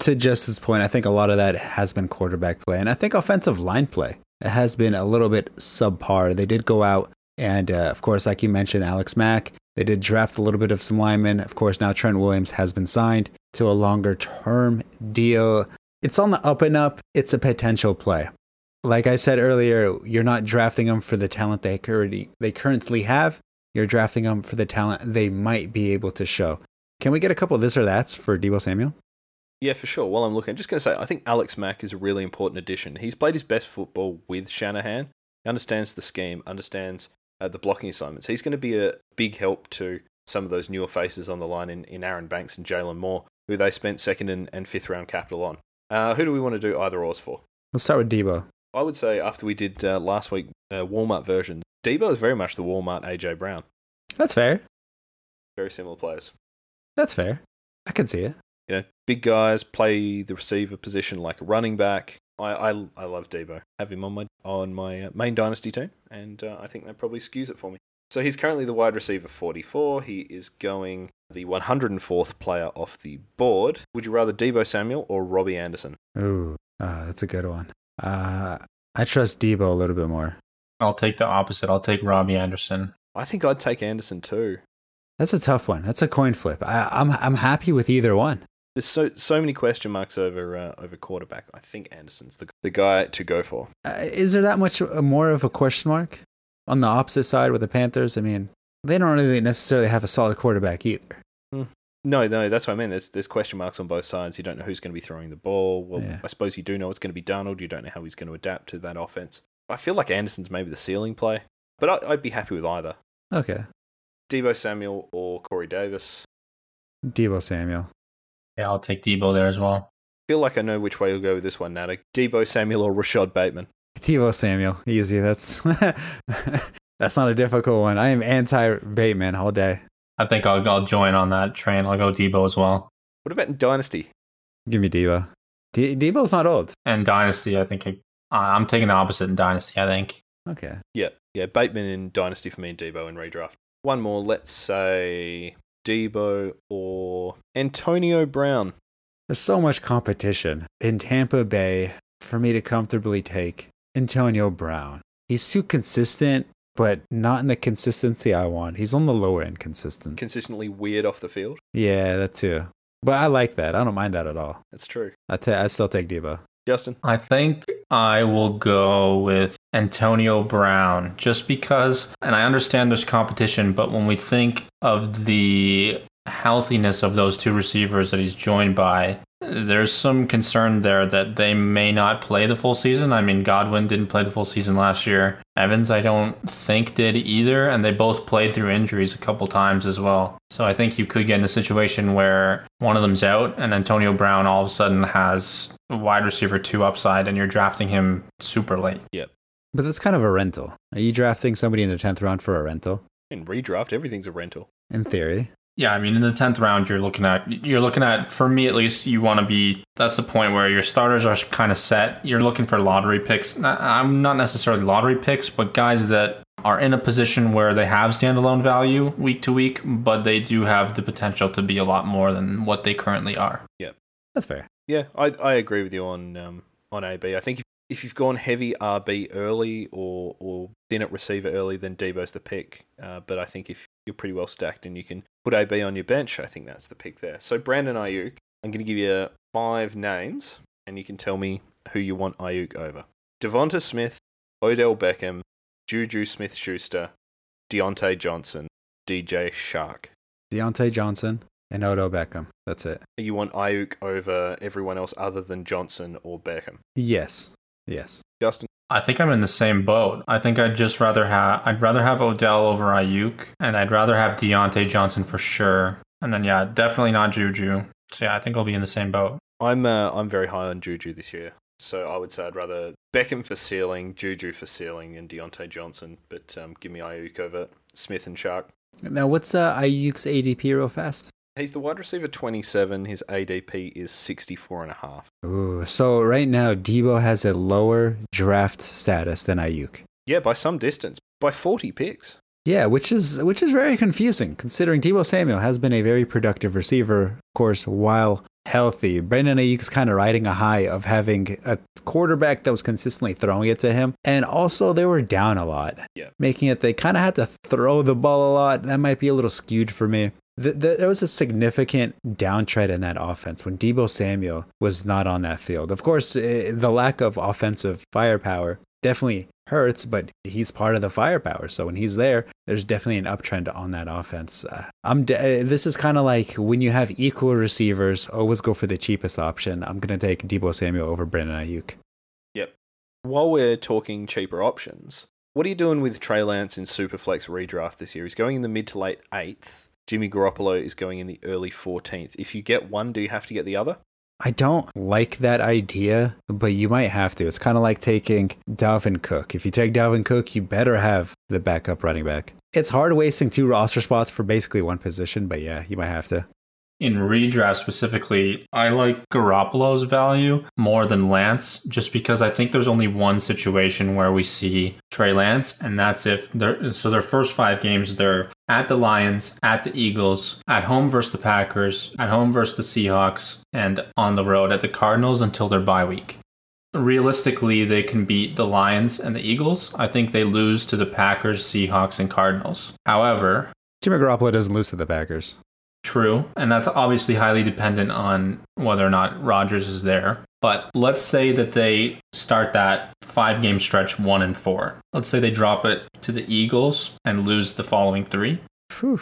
To Justin's point, I think a lot of that has been quarterback play, and I think offensive line play. Has been a little bit subpar. They did go out and uh, of course, like you mentioned, Alex Mack, they did draft a little bit of some linemen. Of course, now Trent Williams has been signed to a longer term deal. It's on the up and up. It's a potential play. Like I said earlier, you're not drafting them for the talent they currently, they currently have. You're drafting them for the talent they might be able to show. Can we get a couple of this or that's for Deebo Samuel? Yeah, for sure. While I'm looking, I'm just going to say, I think Alex Mack is a really important addition. He's played his best football with Shanahan. He understands the scheme, understands uh, the blocking assignments. He's going to be a big help to some of those newer faces on the line in, in Aaron Banks and Jaylon Moore, who they spent second and, and fifth round capital on. Uh, who do we want to do either ors for? Let's start with Deebo. I would say after we did uh, last week uh, Walmart version, Deebo is very much the Walmart AJ Brown. That's fair. Very similar players. That's fair. I can see it. You know, big guys play the receiver position like a running back. I, I, I love Deebo. Have him on my on my uh, main dynasty team, and uh, I think that probably skews it for me. So he's currently the wide receiver 44. He is going the 104th player off the board. Would you rather Deebo Samuel or Robbie Anderson? Ooh, uh, that's a good one. Uh, I trust Deebo a little bit more. I'll take the opposite. I'll take Robbie Anderson. I think I'd take Anderson too. That's a tough one. That's a coin flip. I, I'm I'm happy with either one there's so so many question marks over uh, over quarterback. I think Anderson's the the guy to go for. Uh, is there that much uh, more of a question mark on the opposite side with the Panthers? I mean, they don't really necessarily have a solid quarterback either. Mm. No, no, that's what I mean. There's there's question marks on both sides. You don't know who's going to be throwing the ball. Well, yeah. I suppose you do know it's going to be Darnold. You don't know how he's going to adapt to that offense. I feel like Anderson's maybe the ceiling play, but I, I'd be happy with either. Okay. Deebo Samuel or Corey Davis. Deebo Samuel. Yeah, I'll take Deebo there as well. I feel like I know which way you'll go with this one, Nata. Deebo Samuel or Rashod Bateman? Deebo Samuel, easy. That's that's not a difficult one. I am anti Bateman all day. I think I'll, I'll join on that train. I'll go Deebo as well. What about in Dynasty? Give me Deebo. D- Deebo's not old. And Dynasty, I think I, I'm taking the opposite in Dynasty. I think. Okay. Yeah, yeah. Bateman in Dynasty for me and Deebo in redraft. One more. Let's say Deebo or Antonio Brown? There's so much competition in Tampa Bay for me to comfortably take Antonio Brown. He's too consistent, but not in the consistency I want. He's on the lower end consistent. Consistently weird off the field? Yeah, that too. But I like that. I don't mind that at all. That's true. I, t- I still take Deebo. Justin? I think I will go with Antonio Brown just because, and I understand there's competition, but when we think of the healthiness of those two receivers that he's joined by, there's some concern there that they may not play the full season. I mean, Godwin didn't play the full season last year. Evans, I don't think did either, and they both played through injuries a couple times as well. So I think you could get in a situation where one of them's out and Antonio Brown all of a sudden has wide receiver two upside and you're drafting him super late. Yep. But that's kind of a rental. Are you drafting somebody in the 10th round for a rental? In redraft, everything's a rental. In theory. Yeah, I mean, in the tenth round, you're looking at you're looking at for me at least, you want to be. That's the point where your starters are kind of set. You're looking for lottery picks. I'm not necessarily lottery picks, but guys that are in a position where they have standalone value week to week, but they do have the potential to be a lot more than what they currently are. Yeah, that's fair. Yeah, I I agree with you on um, on AB. I think if, if you've gone heavy RB early or or at receiver early, then Deebo's the pick. Uh, but I think if you're pretty well stacked and you can put AB on your bench, I think that's the pick there. So Brandon Aiyuk, I'm going to give you five names, and you can tell me who you want Aiyuk over. Devonta Smith, Odell Beckham, Juju Smith-Schuster, Diontae Johnson, DJ Chark. Diontae Johnson. and Odell Beckham. That's it. You want Aiyuk over everyone else other than Johnson or Beckham. Yes. Yes. Justin, I think I'm in the same boat. I think I'd just rather have I'd rather have Odell over Aiyuk, and I'd rather have Diontae Johnson for sure. And then yeah, definitely not Juju. So yeah, I think I'll be in the same boat. I'm uh, I'm very high on Juju this year. So I would say I'd rather Beckham for ceiling, Juju for ceiling, and Diontae Johnson. But um, give me Aiyuk over Smith and Chark. Now, what's uh, Aiyuk's ADP real fast? He's the wide receiver 27. His ADP is 64 and a half. Ooh, so right now Deebo has a lower draft status than Aiyuk. Yeah, by some distance, by 40 picks. Yeah, which is which is very confusing considering Deebo Samuel has been a very productive receiver, of course, while healthy. Brandon Aiyuk is kind of riding a high of having a quarterback that was consistently throwing it to him. And also they were down a lot. Yeah. Making it they kind of had to throw the ball a lot. That might be a little skewed for me. The, the, there was a significant downtrend in that offense when Deebo Samuel was not on that field. Of course, eh, the lack of offensive firepower definitely hurts, but he's part of the firepower. So when he's there, there's definitely an uptrend on that offense. Uh, I'm de- uh, this is kind of like when you have equal receivers, always go for the cheapest option. I'm gonna take Deebo Samuel over Brandon Aiyuk. Yep. While we're talking cheaper options, what are you doing with Trey Lance in Superflex redraft this year? He's going in the mid to late eighth. Jimmy Garoppolo is going in the early 14th. If you get one, do you have to get the other? I don't like that idea, but you might have to. It's kind of like taking Dalvin Cook. If you take Dalvin Cook, you better have the backup running back. It's hard wasting two roster spots for basically one position, but yeah, you might have to. In redraft specifically, I like Garoppolo's value more than Lance just because I think there's only one situation where we see Trey Lance, and that's if they're so their first five games they're at the Lions, at the Eagles, at home versus the Packers, at home versus the Seahawks, and on the road at the Cardinals until their bye week. Realistically, they can beat the Lions and the Eagles. I think they lose to the Packers, Seahawks, and Cardinals. However, Jimmy Garoppolo doesn't lose to the Packers. True, and that's obviously highly dependent on whether or not Rodgers is there. But let's say that they start that five game stretch one and four. Let's say they drop it to the Eagles and lose the following three. Whew.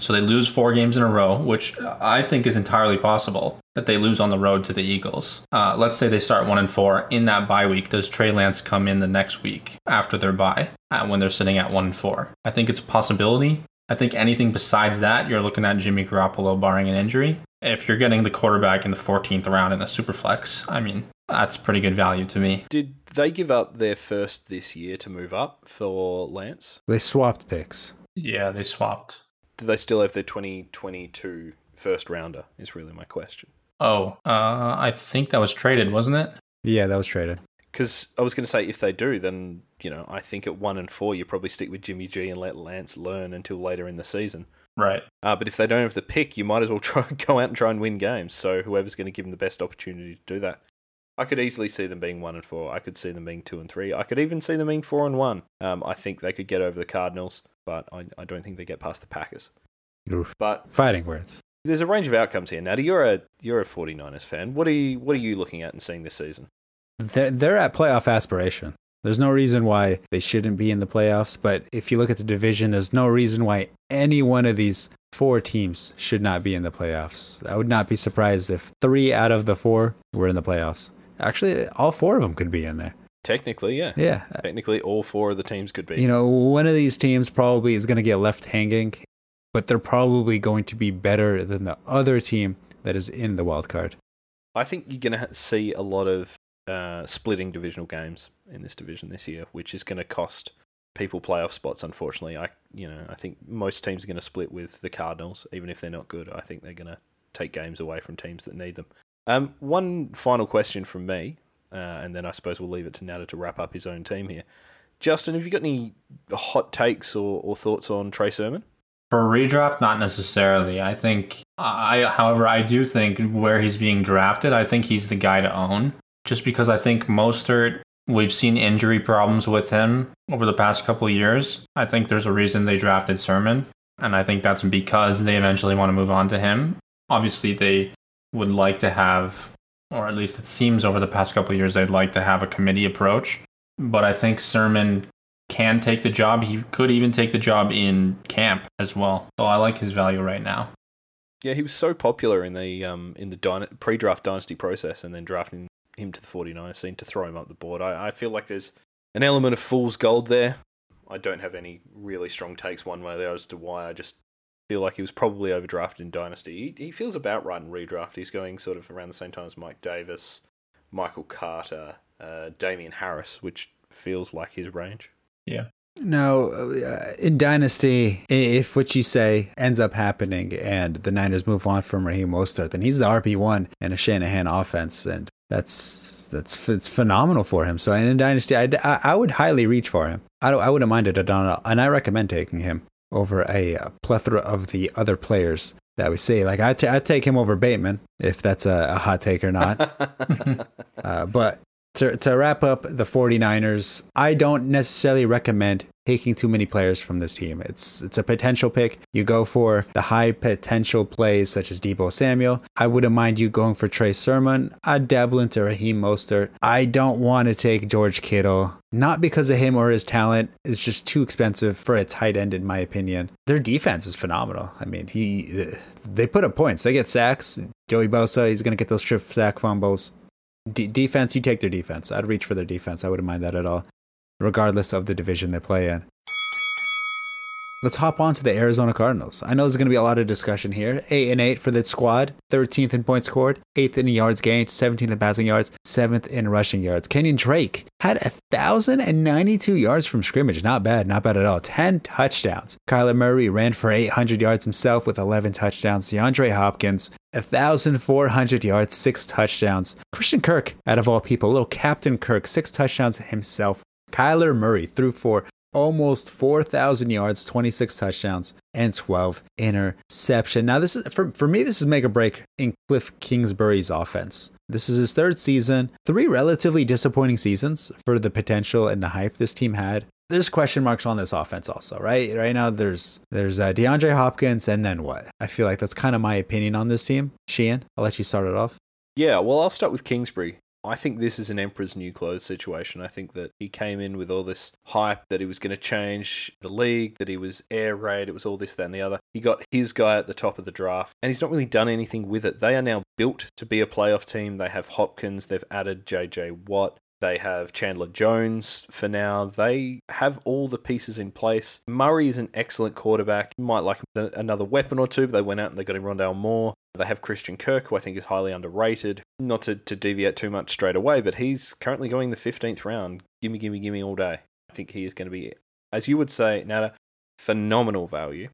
So they lose four games in a row, which I think is entirely possible that they lose on the road to the Eagles. Uh, let's say they start one and four in that bye week. Does Trey Lance come in the next week after their bye uh, when they're sitting at one and four? I think it's a possibility. I think anything besides that, you're looking at Jimmy Garoppolo barring an injury. If you're getting the quarterback in the 14th round in a super flex, I mean, that's pretty good value to me. Did they give up their first this year to move up for Lance? They swapped picks. Yeah, they swapped. Do they still have their 2022 first rounder? Is really my question. Oh, uh, I think that was traded, wasn't it? Yeah, that was traded. Because I was going to say, if they do, then you know, I think at one and four, you probably stick with Jimmy G and let Lance learn until later in the season. Right. Uh, but if they don't have the pick, you might as well try go out and try and win games. So whoever's going to give them the best opportunity to do that. I could easily see them being one and four. I could see them being two and three. I could even see them being four and one. Um, I think they could get over the Cardinals, but I, I don't think they get past the Packers. Oof. But Fighting words. there's a range of outcomes here. Natty, you're a you're a 49ers fan. What are you what are you looking at and seeing this season? They're, they're at playoff aspiration. There's no reason why they shouldn't be in the playoffs, but if you look at the division, there's no reason why any one of these four teams should not be in the playoffs. I would not be surprised if three out of the four were in the playoffs. Actually, all four of them could be in there. Technically, yeah. Yeah. Technically, all four of the teams could be. You know, one of these teams probably is going to get left hanging, but they're probably going to be better than the other team that is in the wild card. I think you're going to see a lot of uh, splitting divisional games in this division this year, which is going to cost people playoff spots. Unfortunately, I you know I think most teams are going to split with the Cardinals, even if they're not good. I think they're going to take games away from teams that need them. Um, one final question from me, uh, and then I suppose we'll leave it to Nada to wrap up his own team here. Justin, have you got any hot takes or, or thoughts on Trey Sermon? For redraft, not necessarily. I think I, however, I do think where he's being drafted, I think he's the guy to own. Just because I think Mostert, we've seen injury problems with him over the past couple of years. I think there's a reason they drafted Sermon, and I think that's because they eventually want to move on to him. Obviously, they would like to have, or at least it seems over the past couple of years, they'd like to have a committee approach. But I think Sermon can take the job. He could even take the job in camp as well. So I like his value right now. Yeah, he was so popular in the um in the dyna- pre-draft dynasty process, and then drafting him to the 49ers seemed to throw him up the board. I, I feel like there's an element of fool's gold there. I don't have any really strong takes one way or the other as to why. I just feel like he was probably overdrafted in dynasty. He, he feels about right in redraft. He's going sort of around the same time as Mike Davis, Michael Carter, uh, Damien Harris, which feels like his range. Yeah. Now, uh, in Dynasty, if what you say ends up happening and the Niners move on from Raheem Mostert, then he's the RB one in a Shanahan offense, and that's that's it's phenomenal for him. So, in Dynasty, I'd, I I would highly reach for him. I don't, I wouldn't mind it at all, and I recommend taking him over a, uh plethora of the other players that we see. Like I I'd take him over Bateman if that's a, a hot take or not. Uh, but to, to wrap up the 49ers, I don't necessarily recommend taking too many players from this team. It's it's a potential pick. You go for the high potential plays such as Deebo Samuel. I wouldn't mind you going for Trey Sermon. I'd dabble into Raheem Mostert. I don't want to take George Kittle. Not because of him or his talent. It's just too expensive for a tight end, in my opinion. Their defense is phenomenal. I mean, he they put up points. They get sacks. Joey Bosa, he's going to get those strip sack fumbles. D- defense, you take their defense. I'd reach for their defense. I wouldn't mind that at all, regardless of the division they play in. Let's hop on to the Arizona Cardinals. I know there's going to be a lot of discussion here. 8 and 8 for that squad, 13th in points scored, 8th in yards gained, 17th in passing yards, 7th in rushing yards. Kenyan Drake had 1,092 yards from scrimmage. Not bad, not bad at all. 10 touchdowns. Kyler Murray ran for 800 yards himself with 11 touchdowns. DeAndre Hopkins, 1,400 yards, 6 touchdowns. Christian Kirk, out of all people, little Captain Kirk, 6 touchdowns himself. Kyler Murray threw for almost 4,000 yards, 26 touchdowns, and 12 interception. Now, this is for, for me, this is make or break in Cliff Kingsbury's offense. This is his third season, three relatively disappointing seasons for the potential and the hype this team had. There's question marks on this offense also, right? Right now, there's there's uh, DeAndre Hopkins, and then what? I feel like that's kind of my opinion on this team. Sheehan, I'll let you start it off. Yeah, well, I'll start with Kingsbury. I think this is an Emperor's New Clothes situation. I think that he came in with all this hype that he was going to change the league, that he was air raid, it was all this, that, and the other. He got his guy at the top of the draft, and he's not really done anything with it. They are now built to be a playoff team. They have Hopkins, they've added JJ Watt. They have Chandler Jones for now. They have all the pieces in place. Murray is an excellent quarterback. You might like another weapon or two, but they went out and they got him Rondale Moore. They have Christian Kirk, who I think is highly underrated. Not to, to deviate too much straight away, but he's currently going the 15th round. Gimme, gimme, gimme all day. I think he is going to be, as you would say, Nada, phenomenal value.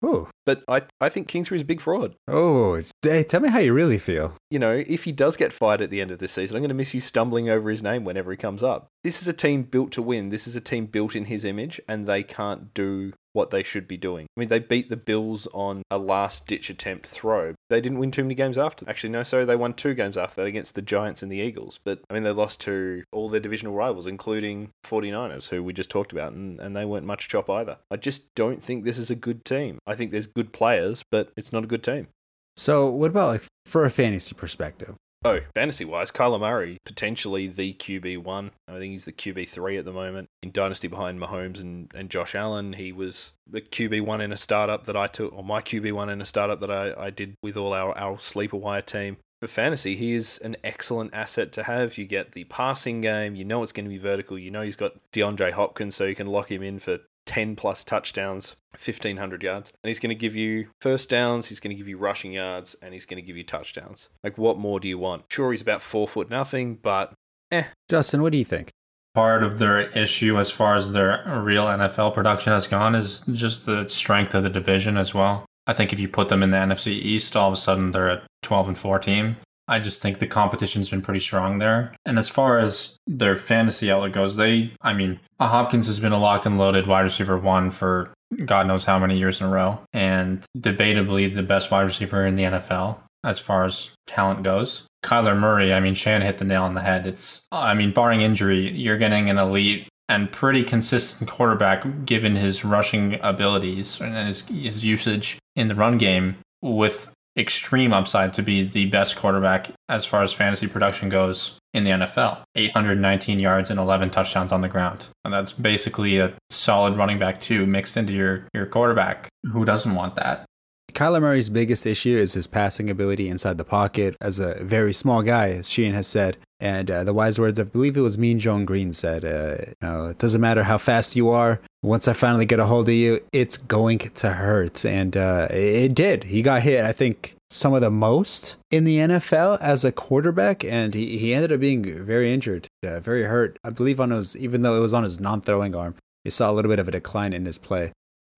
Oh, But I, I think Kingsbury's a big fraud. oh, hey, tell me how you really feel. You know, if he does get fired at the end of this season, I'm going to miss you stumbling over his name whenever he comes up. This is a team built to win. This is a team built in his image, and they can't do what they should be doing. I mean, they beat the Bills on a last ditch attempt throw. They didn't win too many games after. Actually, no, sorry, they won two games after that against the Giants and the Eagles. But, I mean, they lost to all their divisional rivals, including 49ers, who we just talked about, and, and they weren't much chop either. I just don't think this is a good team. I think there's good players, but it's not a good team. So, what about like for a fantasy perspective? Oh, fantasy wise, Kyler Murray, potentially the QB1. I think he's the QB3 at the moment. In Dynasty behind Mahomes and, and Josh Allen, he was the QB1 in a startup that I took, or my QB1 in a startup that I, I did with all our, our sleeper wire team. For fantasy, he is an excellent asset to have. You get the passing game, you know it's going to be vertical, you know he's got DeAndre Hopkins, so you can lock him in for 10 plus touchdowns, 1500 yards. And he's going to give you first downs, he's going to give you rushing yards, and he's going to give you touchdowns. Like, what more do you want? Sure, he's about four foot nothing, but eh. Justin, what do you think? Part of their issue as far as their real NFL production has gone is just the strength of the division as well. I think if you put them in the NFC East, all of a sudden they're a 12 and 4 team. I just think the competition's been pretty strong there. And as far as their fantasy outlook goes, they, I mean, uh, Hopkins has been a locked and loaded wide receiver one for God knows how many years in a row, and debatably the best wide receiver in the NFL as far as talent goes. Kyler Murray, I mean, Shan hit the nail on the head. It's, I mean, barring injury, you're getting an elite and pretty consistent quarterback given his rushing abilities and his, his usage in the run game with extreme upside to be the best quarterback as far as fantasy production goes in the NFL. 819 yards and 11 touchdowns on the ground. And that's basically a solid running back too mixed into your your quarterback. Who doesn't want that? Kyler Murray's biggest issue is his passing ability inside the pocket as a very small guy, as Sheehan has said. And uh, the wise words, I believe it was Mean Joe Greene said, uh, you know, it doesn't matter how fast you are. Once I finally get a hold of you, it's going to hurt. And uh, it did. He got hit, I think, some of the most in the NFL as a quarterback. And he, he ended up being very injured, uh, very hurt. I believe on his, even though it was on his non throwing arm, he saw a little bit of a decline in his play,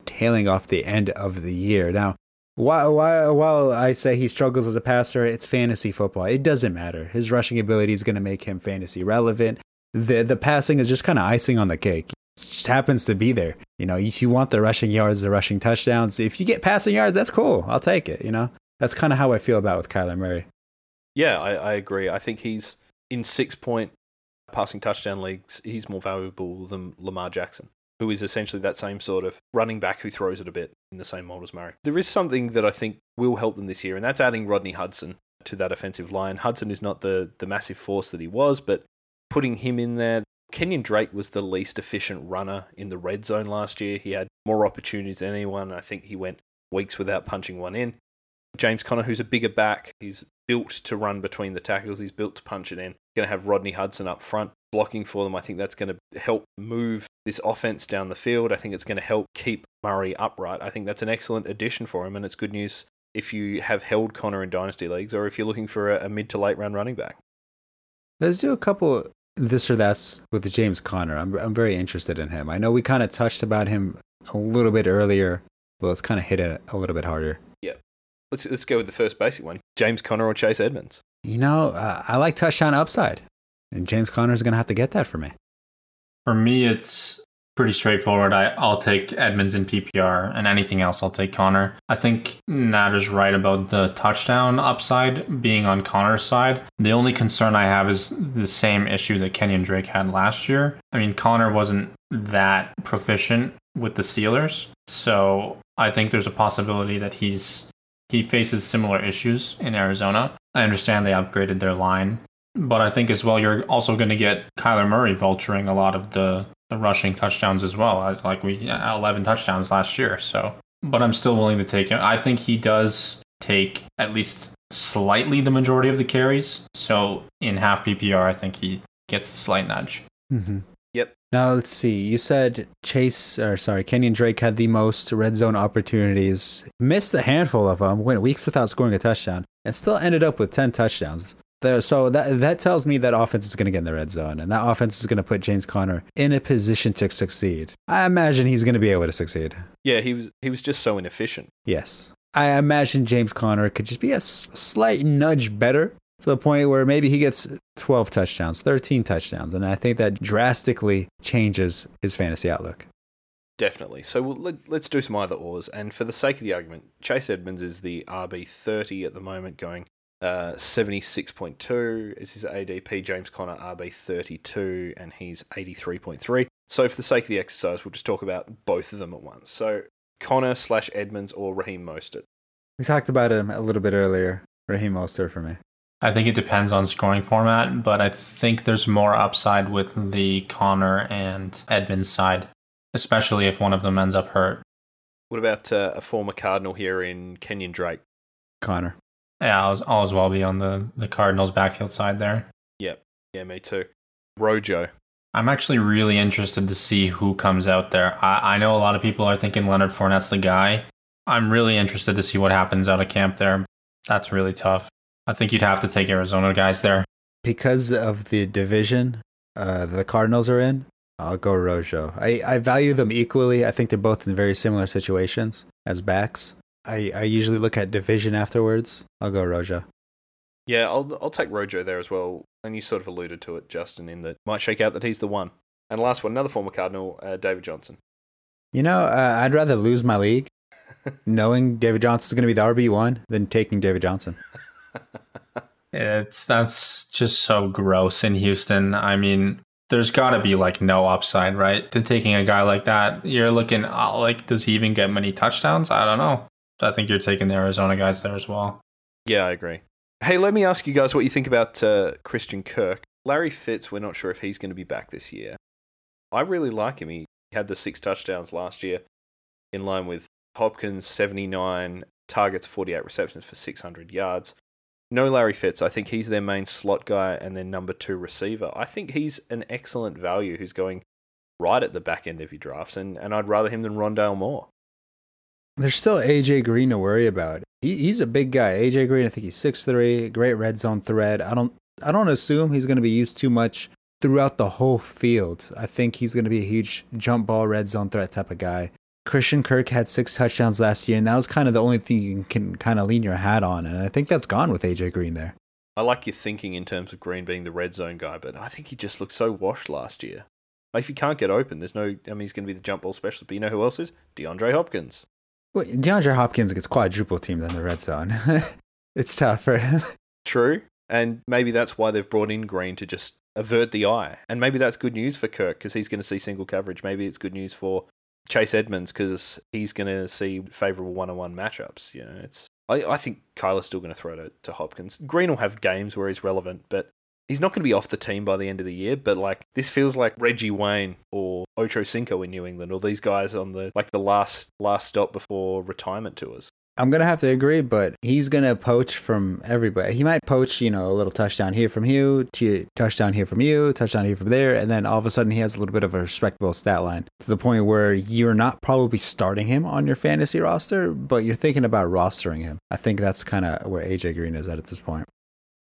tailing off the end of the year. Now, while, while, while I say he struggles as a passer, it's fantasy football. It doesn't matter. His rushing ability is going to make him fantasy relevant. The the passing is just kind of icing on the cake. Just happens to be there. You know, if you want the rushing yards, the rushing touchdowns, if you get passing yards, that's cool. I'll take it. You know, that's kind of how I feel about with Kyler Murray. Yeah, I, I agree. I think he's in six point passing touchdown leagues. He's more valuable than Lamar Jackson who is essentially that same sort of running back who throws it a bit in the same mold as Murray. There is something that I think will help them this year, and that's adding Rodney Hudson to that offensive line. Hudson is not the, the massive force that he was, but putting him in there, Kenyan Drake was the least efficient runner in the red zone last year. He had more opportunities than anyone. I think he went weeks without punching one in. James Conner, who's a bigger back, he's built to run between the tackles. He's built to punch it in. Going to have Rodney Hudson up front blocking for them. I think that's going to help move this offense down the field. I think it's going to help keep Murray upright. I think that's an excellent addition for him, and it's good news if you have held Conner in dynasty leagues or if you're looking for a, mid to late round running back. Let's do a couple this or that's with James Conner. I'm I'm very interested in him. I know we kind of touched about him a little bit earlier, but let's kind of hit it a little bit harder. Yeah, let's let's go with the first basic one: James Conner or Chase Edmonds. You know, uh, I like touchdown upside, and James Conner is going to have to get that for me. For me, it's pretty straightforward. I, I'll take Edmonds in PPR, and anything else, I'll take Conner. I think Nat is right about the touchdown upside being on Conner's side. The only concern I have is the same issue that Kenyan Drake had last year. I mean, Conner wasn't that proficient with the Steelers, so I think there's a possibility that he's he faces similar issues in Arizona. I understand they upgraded their line, but I think as well you're also going to get Kyler Murray vulturing a lot of the the rushing touchdowns as well. Like we 11 touchdowns last year. So, but I'm still willing to take him. I think he does take at least slightly the majority of the carries. So in half PPR, I think he gets the slight nudge. Mm-hmm. Yep. Now let's see. You said Chase, or sorry, Kenyan Drake had the most red zone opportunities. Missed a handful of them. Went weeks without scoring a touchdown, and still ended up with ten touchdowns. There, so that that tells me that offense is going to get in the red zone, and that offense is going to put James Conner in a position to succeed. I imagine he's going to be able to succeed. Yeah, he was he was just so inefficient. Yes, I imagine James Conner could just be a slight nudge better to the point where maybe he gets 12 touchdowns, 13 touchdowns, and I think that drastically changes his fantasy outlook. Definitely. So we'll, let, us do some either ors. And for the sake of the argument, Chase Edmonds is the RB30 at the moment, going uh, 76.2 is his ADP. James Conner, RB32, and he's 83.3. So, for the sake of the exercise, we'll just talk about both of them at once. So, Conner slash Edmonds or Raheem Mostert. We talked about him a little bit earlier. Raheem Mostert for me. I think it depends on scoring format, but I think there's more upside with the Conner and Edmonds side, especially if one of them ends up hurt. What about uh, a former Cardinal here in Kenyan Drake? Conner. Yeah, I'll, I'll as well be on the, the Cardinals backfield side there. Yep. Yeah, me too. Rojo. I'm actually really interested to see who comes out there. I, I know a lot of people are thinking Leonard Fournette's the guy. I'm really interested to see what happens out of camp there. That's really tough. I think you'd have to take Arizona guys there. Because of the division uh, the Cardinals are in, I'll go Rojo. I, I value them equally. I think they're both in very similar situations as backs. I, I usually look at division afterwards. I'll go Rojo. Yeah, I'll I'll take Rojo there as well. And you sort of alluded to it, Justin, in that might shake out that he's the one. And last one, another former Cardinal, uh, David Johnson. You know, uh, I'd rather lose my league knowing David Johnson's going to be the RB one than taking David Johnson. it's that's just so gross in Houston. I mean, there's got to be like no upside, right? To taking a guy like that, you're looking uh, like, does he even get many touchdowns? I don't know. I think you're taking the Arizona guys there as well. Yeah, I agree. Hey, let me ask you guys what you think about uh, Christian Kirk. Larry Fitz, we're not sure if he's going to be back this year. I really like him. He had the six touchdowns last year in line with Hopkins, 79, targets, 48 receptions for 600 yards. No Larry Fitz. I think he's their main slot guy and their number two receiver. I think he's an excellent value who's going right at the back end of your drafts, and, and I'd rather him than Rondale Moore. There's still AJ Green to worry about. He, he's a big guy. AJ Green, I think he's six three, great red zone threat. I don't I don't assume he's going to be used too much throughout the whole field. I think he's going to be a huge jump ball red zone threat type of guy. Christian Kirk had six touchdowns last year, and that was kind of the only thing you can kind of lean your hat on. And I think that's gone with AJ Green there. I like your thinking in terms of Green being the red zone guy, but I think he just looked so washed last year. Like if he can't get open, there's no. I mean, he's going to be the jump ball specialist. But you know who else is? DeAndre Hopkins. Well, DeAndre Hopkins gets quadruple teamed in the red zone. it's tough for him. True, and maybe that's why they've brought in Green to just avert the eye. And maybe that's good news for Kirk because he's going to see single coverage. Maybe it's good news for Chase Edmonds because he's going to see favorable one-on-one matchups. You know, it's. I, think Kyler's still going to throw to, to Hopkins. Green will have games where he's relevant, but he's not going to be off the team by the end of the year, but like this feels like Reggie Wayne or Ocho Cinco in New England, or these guys on the like the last last stop before retirement tours. I'm gonna have to agree, but he's gonna poach from everybody. He might poach, you know, a little touchdown here from you, to touchdown here from you, touchdown here from there, and then all of a sudden he has a little bit of a respectable stat line to the point where you're not probably starting him on your fantasy roster, but you're thinking about rostering him. I think that's kind of where AJ Green is at at this point.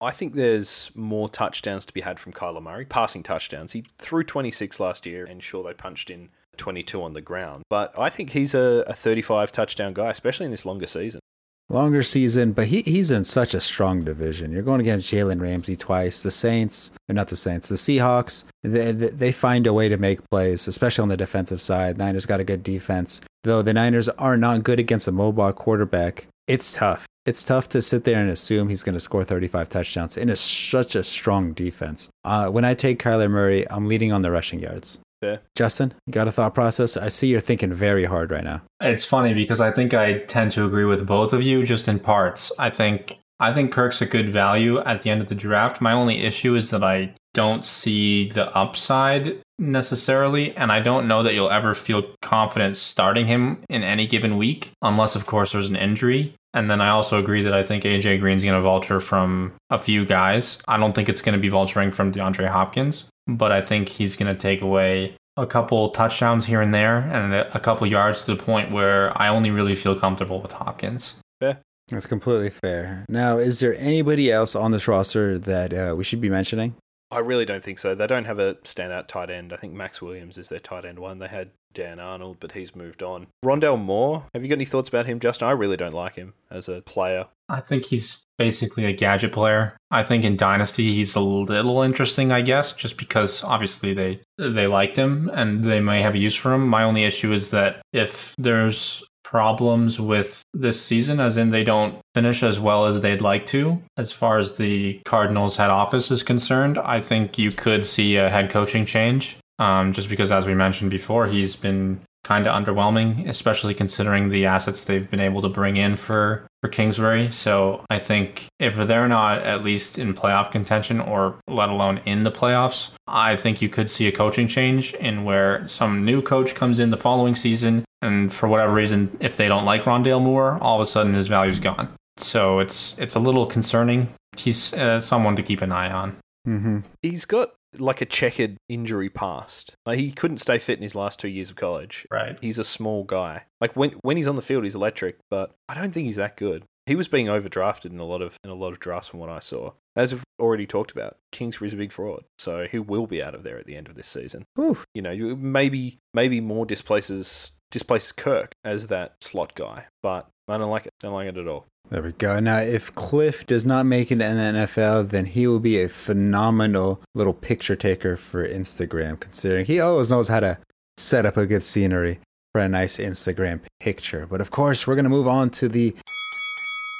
I think there's more touchdowns to be had from Kyler Murray, passing touchdowns. He threw 26 last year, and sure, they punched in 22 on the ground. But I think he's a, a 35 touchdown guy, especially in this longer season. Longer season, but he, he's in such a strong division. You're going against Jalen Ramsey twice. The Saints, not the Saints, the Seahawks, they, they find a way to make plays, especially on the defensive side. Niners got a good defense. Though the Niners are not good against a mobile quarterback, it's tough it's tough to sit there and assume he's going to score 35 touchdowns in a, such a strong defense. Uh, when I take Kyler Murray, I'm leading on the rushing yards. Fair. Justin, you got a thought process? I see you're thinking very hard right now. It's funny because I think I tend to agree with both of you just in parts. I think I think Kirk's a good value at the end of the draft. My only issue is that I don't see the upside necessarily, and I don't know that you'll ever feel confident starting him in any given week, unless, of course, there's an injury. And then I also agree that I think AJ Green's going to vulture from a few guys. I don't think it's going to be vulturing from DeAndre Hopkins, but I think he's going to take away a couple touchdowns here and there and a couple yards to the point where I only really feel comfortable with Hopkins. Fair. That's completely fair. Now, is there anybody else on this roster that uh, we should be mentioning? I really don't think so. They don't have a standout tight end. I think Maxx Williams is their tight end one. They had Dan Arnold, but he's moved on. Rondale Moore, have you got any thoughts about him, Justin? I really don't like him as a player. I think he's basically a gadget player. I think in Dynasty he's a little interesting, I guess, just because obviously they they liked him and they may have a use for him. My only issue is that if there's problems with this season, as in they don't finish as well as they'd like to. As far as the Cardinals head office is concerned, I think you could see a head coaching change. Um, just because, as we mentioned before, he's been kind of underwhelming, especially considering the assets they've been able to bring in for for Kingsbury. So I think if they're not at least in playoff contention or let alone in the playoffs, I think you could see a coaching change in where some new coach comes in the following season and for whatever reason if they don't like Rondale Moore, all of a sudden his value's gone. So it's it's a little concerning. He's uh, someone to keep an eye on. Mm-hmm. He's got like a checkered injury past. Like he couldn't stay fit in his last two years of college. Right. He's a small guy. Like when when he's on the field, he's electric, but I don't think he's that good. He was being overdrafted in a lot of in a lot of drafts from what I saw. As we've already talked about, Kingsbury's a big fraud, so he will be out of there at the end of this season. Ooh. You know, maybe maybe Moore displaces displaces Kirk as that slot guy, but I don't like it. I Don't like it at all. There we go. Now, if Cliff does not make it in the NFL, then he will be a phenomenal little picture taker for Instagram, considering he always knows how to set up a good scenery for a nice Instagram picture. But of course, we're going to move on to the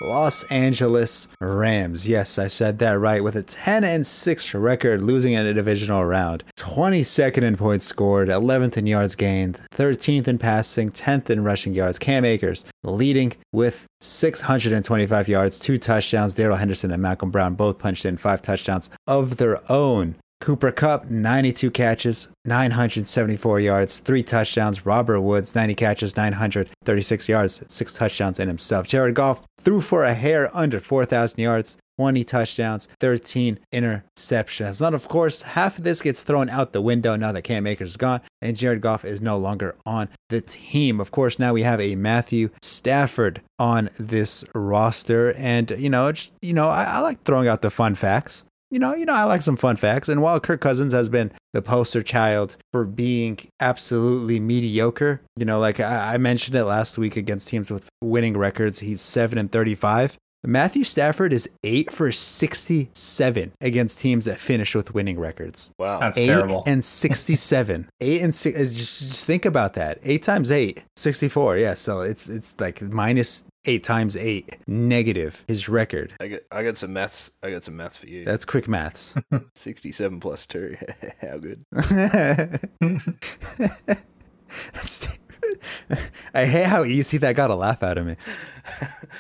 Los Angeles Rams. Yes, I said that right. With a 10 and 6 record, losing in a divisional round. 22nd in points scored, 11th in yards gained, 13th in passing, 10th in rushing yards. Cam Akers leading with 625 yards, two touchdowns. Darrell Henderson and Malcolm Brown both punched in five touchdowns of their own. Cooper Kupp, 92 catches, 974 yards, three touchdowns. Robert Woods, 90 catches, 936 yards, six touchdowns in himself. Jared Goff threw for a hair under 4,000 yards, 20 touchdowns, 13 interceptions. Now, of course, half of this gets thrown out the window now that Cam Akers is gone and Jared Goff is no longer on the team. Of course, now we have a Matthew Stafford on this roster. And, you know, just, you know, I, I like throwing out the fun facts you know, you know, I like some fun facts. And while Kirk Cousins has been the poster child for being absolutely mediocre, you know, like I, I mentioned it last week against teams with winning records, he's seven and thirty-five. Matthew Stafford is eight for 67 against teams that finish with winning records. Wow. That's eight terrible. and 67. eight and six. Just, just think about that. Eight times eight, 64. Yeah. So it's, it's like minus eight times eight, negative his record. I got I got some maths. I got some maths for you. That's quick maths. Sixty-seven plus two. How good. That's- I hate how easy that got a laugh out of me.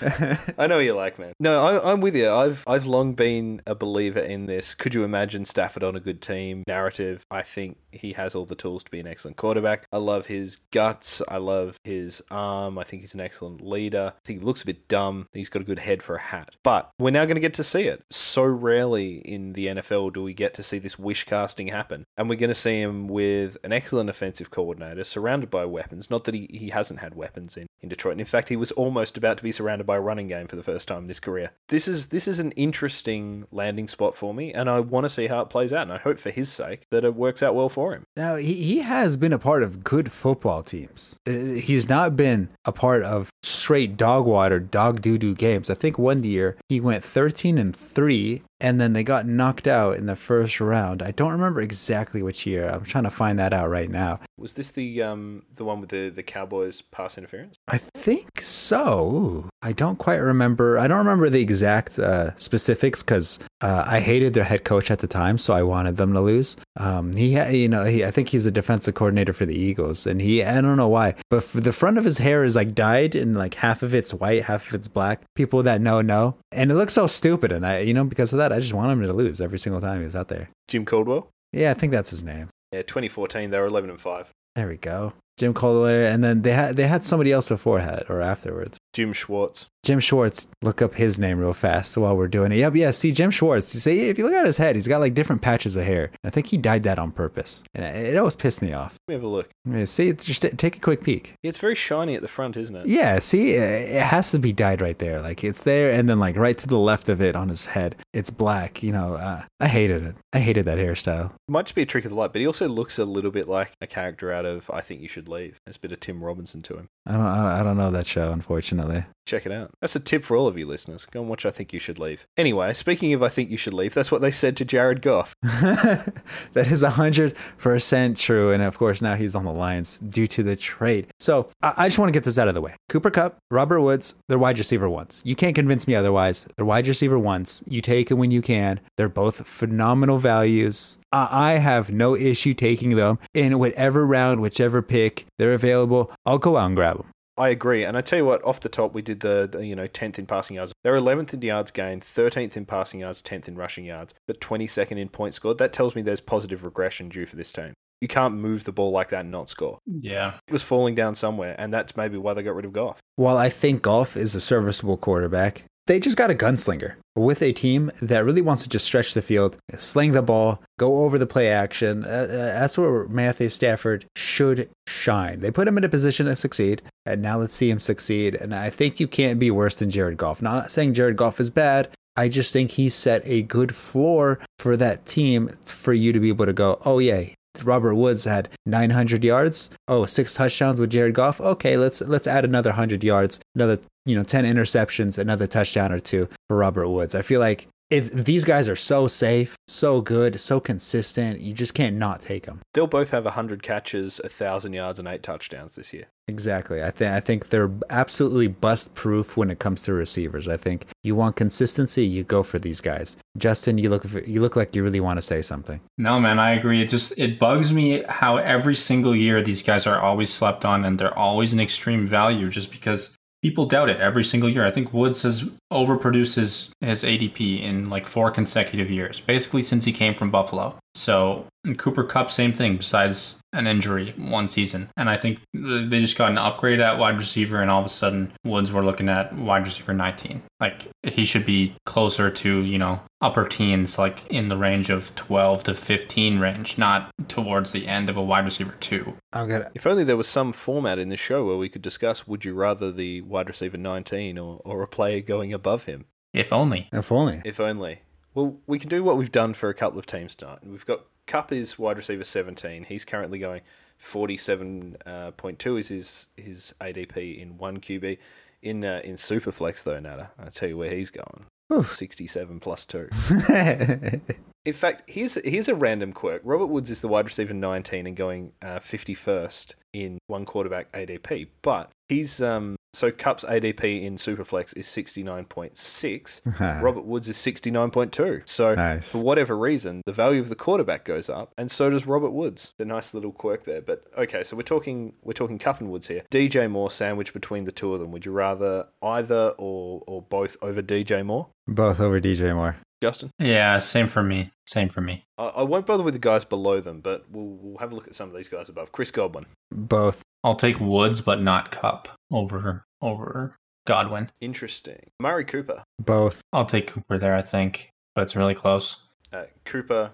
I know what you like, man. No, I, I'm with you. I've I've long been a believer in this. Could you imagine Stafford on a good team narrative? I think he has all the tools to be an excellent quarterback. I love his guts. I love his arm. I think he's an excellent leader. I think he looks a bit dumb. He's got a good head for a hat. But we're now going to get to see it. So rarely in the NFL do we get to see this wish casting happen. And we're going to see him with an excellent offensive coordinator surrounded by weapons. Not that he, he hasn't had weapons in, in Detroit. And in fact, he was almost about to be surrounded by a running game for the first time in his career. This is this is an interesting landing spot for me, and I want to see how it plays out. And I hope for his sake that it works out well for him. Now, he, he has been a part of good football teams. Uh, He's not been a part of straight dog water, dog doo doo games. I think one year he went 13 and 3, and then they got knocked out in the first round. I don't remember exactly which year. I'm trying to find that out right now. Was this the um the one with the the Cowboys pass interference? I think so. Ooh, I don't quite remember. I don't remember the exact uh, specifics because uh, I hated their head coach at the time, so I wanted them to lose. Um, he, ha- you know, he, I think he's a defensive coordinator for the Eagles, and he, I don't know why, but the front of his hair is like dyed, and like half of it's white, half of it's black. People that know know, and it looks so stupid, and I, you know, because of that, I just want him to lose every single time he's out there. Jim Caldwell. Yeah, I think that's his name. Yeah, 2014 they were 11 and five. There we go, Jim Caldwell, and then they had they had somebody else before that or afterwards. Jim Schwartz. Jim Schwartz, look up his name real fast while we're doing it. Yep, yeah, see Jim Schwartz. You see, if you look at his head, he's got like different patches of hair. I think he dyed that on purpose, and it always pissed me off. Let me have a look. Yeah, see, just take a quick peek. It's very shiny at the front, isn't it? Yeah, see, it has to be dyed right there. Like it's there, and then like right to the left of it on his head, it's black. You know, uh, I hated it. I hated that hairstyle. Might just be a trick of the light, but he also looks a little bit like a character out of I Think You Should Leave. There's a bit of Tim Robinson to him. I don't, I don't know that show, unfortunately. Check it out. That's a tip for all of you listeners. Go and watch I Think You Should Leave. Anyway, speaking of I Think You Should Leave, that's what they said to Jared Goff. that is 100% true. And of course, now he's on the Lions due to the trade. So I, just want to get this out of the way. Cooper Kupp, Robert Woods, they're wide receiver ones. You can't convince me otherwise. They're wide receiver ones. You take them when you can. They're both phenomenal values. I have no issue taking them in whatever round, whichever pick they're available. I'll go out and grab them. I agree, and I tell you what, off the top, we did the, the, you know tenth in passing yards. They're eleventh in yards gained, thirteenth in passing yards, tenth in rushing yards, but twenty second in points scored. That tells me there's positive regression due for this team. You can't move the ball like that and not score. Yeah. It was falling down somewhere, and that's maybe why they got rid of Goff. While I think Goff is a serviceable quarterback, they just got a gunslinger with a team that really wants to just stretch the field, sling the ball, go over the play action. Uh, uh, that's where Matthew Stafford should shine. They put him in a position to succeed, and now let's see him succeed. And I think you can't be worse than Jared Goff. Not saying Jared Goff is bad. I just think he set a good floor for that team for you to be able to go, oh, yeah, Robert Woods had 900 yards. Oh, six touchdowns with Jared Goff. Okay, let's let's add another 100 yards, another you know 10 interceptions, another touchdown or two for Robert Woods. I feel like it's, these guys are so safe, so good, so consistent. You just can't not take them. They'll both have 100 catches, 1,000 yards, and 8 touchdowns this year. Exactly. I think I think they're absolutely bust proof when it comes to receivers. I think you want consistency, you go for these guys. Justin, you look you look like you really want to say something. No, man, I agree. It just it bugs me how every single year these guys are always slept on and they're always an extreme value just because people doubt it every single year. I think Woods has overproduced his, his ADP in like four consecutive years, basically since he came from Buffalo. So, Cooper Kupp, same thing, besides an injury one season. And I think they just got an upgrade at wide receiver, and all of a sudden, Woods were looking at wide receiver 19. Like, he should be closer to, you know, upper teens, like in the range of 12 to 15 range, not towards the end of a wide receiver two. I'm gonna. If only there was some format in the show where we could discuss would you rather the wide receiver 19 or, or a player going above him? If only. If only. If only. Well, we can do what we've done for a couple of teams tonight. We've got Kupp is wide receiver 17. He's currently going 47.2 is his his ADP in one QB. In uh, in Superflex though, Nada, I'll tell you where he's going. Whew. 67 plus 2. In fact, here's here's a random quirk. Robert Woods is the wide receiver 19 and going uh, 51st in one quarterback ADP, but he's um so Kupp's ADP in Superflex is 69.6. Robert Woods is 69.2. So Nice. for whatever reason, the value of the quarterback goes up, and so does Robert Woods. The nice little quirk there. But okay, so we're talking we're talking Kupp and Woods here. DJ Moore sandwich between the two of them. Would you rather either or or both over DJ Moore? Both over DJ Moore. Justin? Yeah, same for me. Same for me. I, I won't bother with the guys below them, but we'll, we'll have a look at some of these guys above. Chris Godwin. Both. I'll take Woods, but not Kupp over over Godwin. Interesting. Amari Cooper. Both. I'll take Cooper there, I think, but it's really close. Uh, Cooper,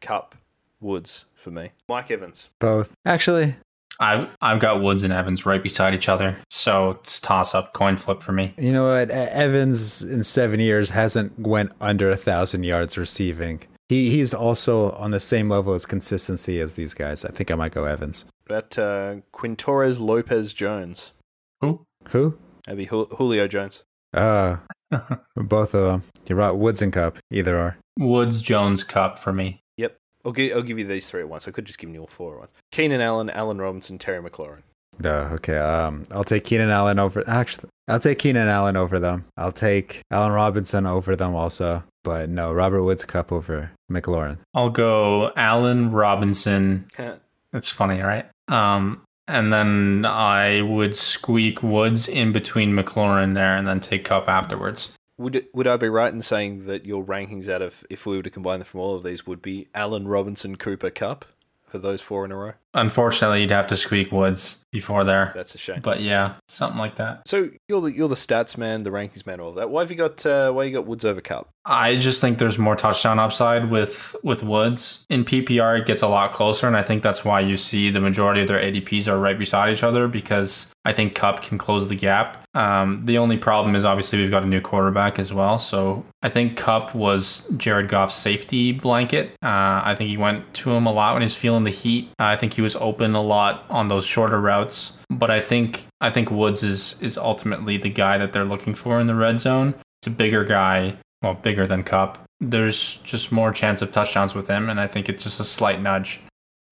Kupp, Woods for me. Mike Evans. Both. Actually, I've I've got Woods and Evans right beside each other, so it's toss up, coin flip for me. you know what? Evans in seven years hasn't went under a thousand yards receiving. He he's also on the same level as consistency as these guys. I think I might go Evans. That uh, Quintores Lopez Jones. Who? Who? Maybe Jul- Julio Jones. Uh, both of them. You're right. Woods and Kupp. Either are. Woods, Jones, Kupp for me. Yep. I'll give, I'll give you these three at once. I could just give you all four at once. Keenan Allen, Allen Robinson, Terry McLaurin. No, okay. Um, I'll take Keenan Allen over. Actually, I'll take Keenan Allen over them. I'll take Allen Robinson over them also. But no, Robert Woods Kupp over McLaurin. I'll go Allen Robinson. That's funny, right? Um, and then I would squeak Woods in between McLaurin there, and then take Kupp afterwards. Would would I be right in saying that your rankings out of if we were to combine them from all of these would be Allen Robinson Cooper Kupp for those four in a row? Unfortunately, you'd have to squeak Woods before there, That's a shame. but yeah, something like that. So you're the you're the stats man, the rankings man, all of that. Why have you got uh, why you got Woods over Kupp? I just think there's more touchdown upside with with Woods. In PPR, it gets a lot closer, and I think that's why you see the majority of their ADPs are right beside each other because I think Kupp can close the gap. Um, the only problem is obviously we've got a new quarterback as well, so I think Kupp was Jared Goff's safety blanket. Uh, I think he went to him a lot when he's feeling the heat. I think he was open a lot on those shorter routes. But I think I think Woods is is ultimately the guy that they're looking for in the red zone. It's a bigger guy well, bigger than Kupp. There's just more chance of touchdowns with him, and I think it's just a slight nudge.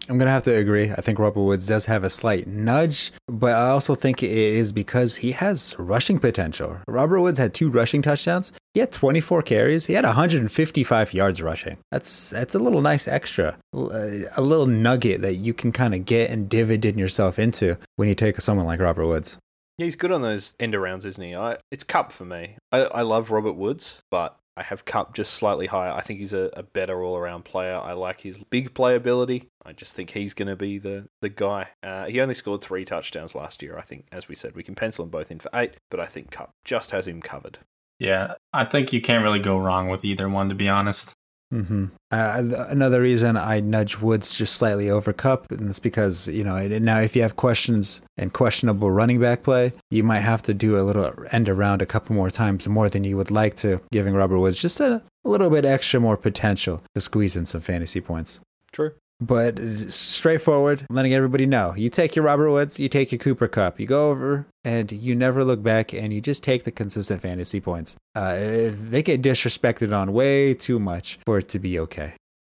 I'm gonna have to agree. I think Robert Woods does have a slight nudge, but I also think it is because he has rushing potential. Robert Woods had two rushing touchdowns. He had 24 carries. He had 155 yards rushing. That's that's a little nice extra, a little nugget that you can kind of get and dividend yourself into when you take someone like Robert Woods. Yeah, he's good on those end arounds, isn't he? I, it's Kupp for me. I, I love Robert Woods, but I have Kupp just slightly higher. I think he's a, a better all around player. I like his big playability. I just think he's going to be the, the guy. Uh, he only scored three touchdowns last year. I think, as we said, we can pencil them both in for eight, but I think Kupp just has him covered. Yeah, I think you can't really go wrong with either one, to be honest. hmm Uh, another reason I nudge Woods just slightly over Kupp, and it's because you know now if you have questions and questionable running back play, you might have to do a little end around a couple more times more than you would like to, giving Robert Woods just a, a little bit extra more potential to squeeze in some fantasy points. True. But straightforward, letting everybody know. You take your Robert Woods, you take your Cooper Kupp, you go over and you never look back and you just take the consistent fantasy points. Uh, they get disrespected on way too much for it to be okay.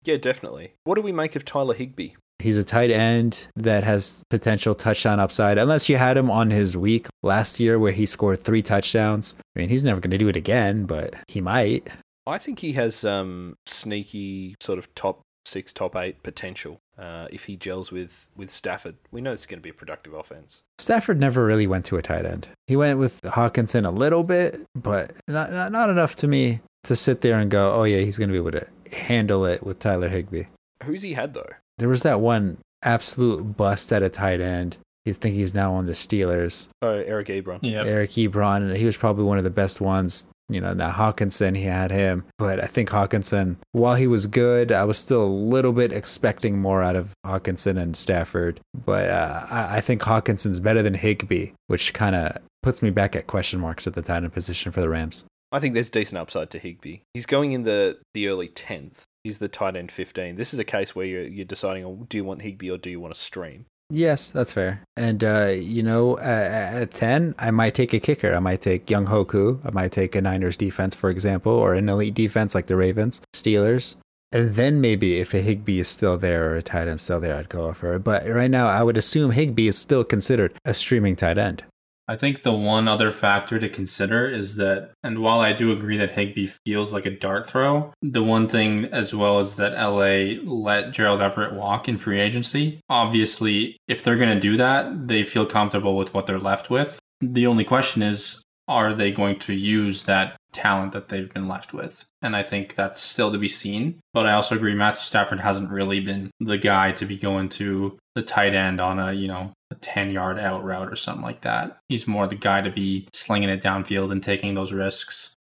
Yeah, definitely. What do we make of Tyler Higbee? He's a tight end that has potential touchdown upside. Unless you had him on his week last year where he scored three touchdowns. I mean, he's never going to do it again, but he might. I think he has um, sneaky sort of top six, top eight potential. uh, if he gels with with Stafford, we know it's going to be a productive offense. Stafford never really went to a tight end. He went with Hockenson a little bit, but not not, not enough to me to sit there and go, oh yeah, he's going to be able to handle it with Tyler Higbee. Who's he had though? There was that one absolute bust at a tight end. You think he's now on the Steelers. Oh, Eric Ebron. Yeah. Eric Ebron, and he was probably one of the best ones. You know, now Hockenson, he had him, but I think Hockenson, while he was good, I was still a little bit expecting more out of Hockenson and Stafford. But uh, I, I think Hockenson's better than Higbee, which kind of puts me back at question marks at the tight end position for the Rams. I think there's decent upside to Higbee. He's going in the the early tenth. He's the tight end fifteen. This is a case where you're you're deciding, oh, do you want Higbee or do you want to stream? Yes, that's fair. And uh, you know, uh, at ten, I might take a kicker. I might take Younghoe Koo. I might take a Niners defense, for example, or an elite defense like the Ravens, Steelers. And then maybe if a Higbee is still there or a tight end still there, I'd go for it. But right now, I would assume Higbee is still considered a streaming tight end. I think the one other factor to consider is that, and while I do agree that Higbee feels like a dart throw, the one thing as well is that LA let Gerald Everett walk in free agency. Obviously, if they're going to do that, they feel comfortable with what they're left with. The only question is, are they going to use that talent that they've been left with? And I think that's still to be seen. But I also agree Matthew Stafford hasn't really been the guy to be going to the tight end on a, you know, a 10 yard out route or something like that. He's more the guy to be slinging it downfield and taking those risks.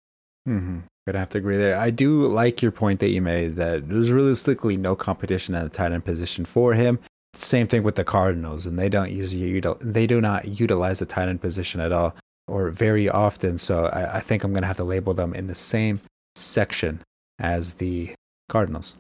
Mm-hmm. Gonna have to agree there. I do like your point that you made that there's realistically no competition at the tight end position for him. Same thing with the Cardinals, and they don't use they do not utilize the tight end position at all or very often. So I, I think I'm gonna have to label them in the same section as the Cardinals.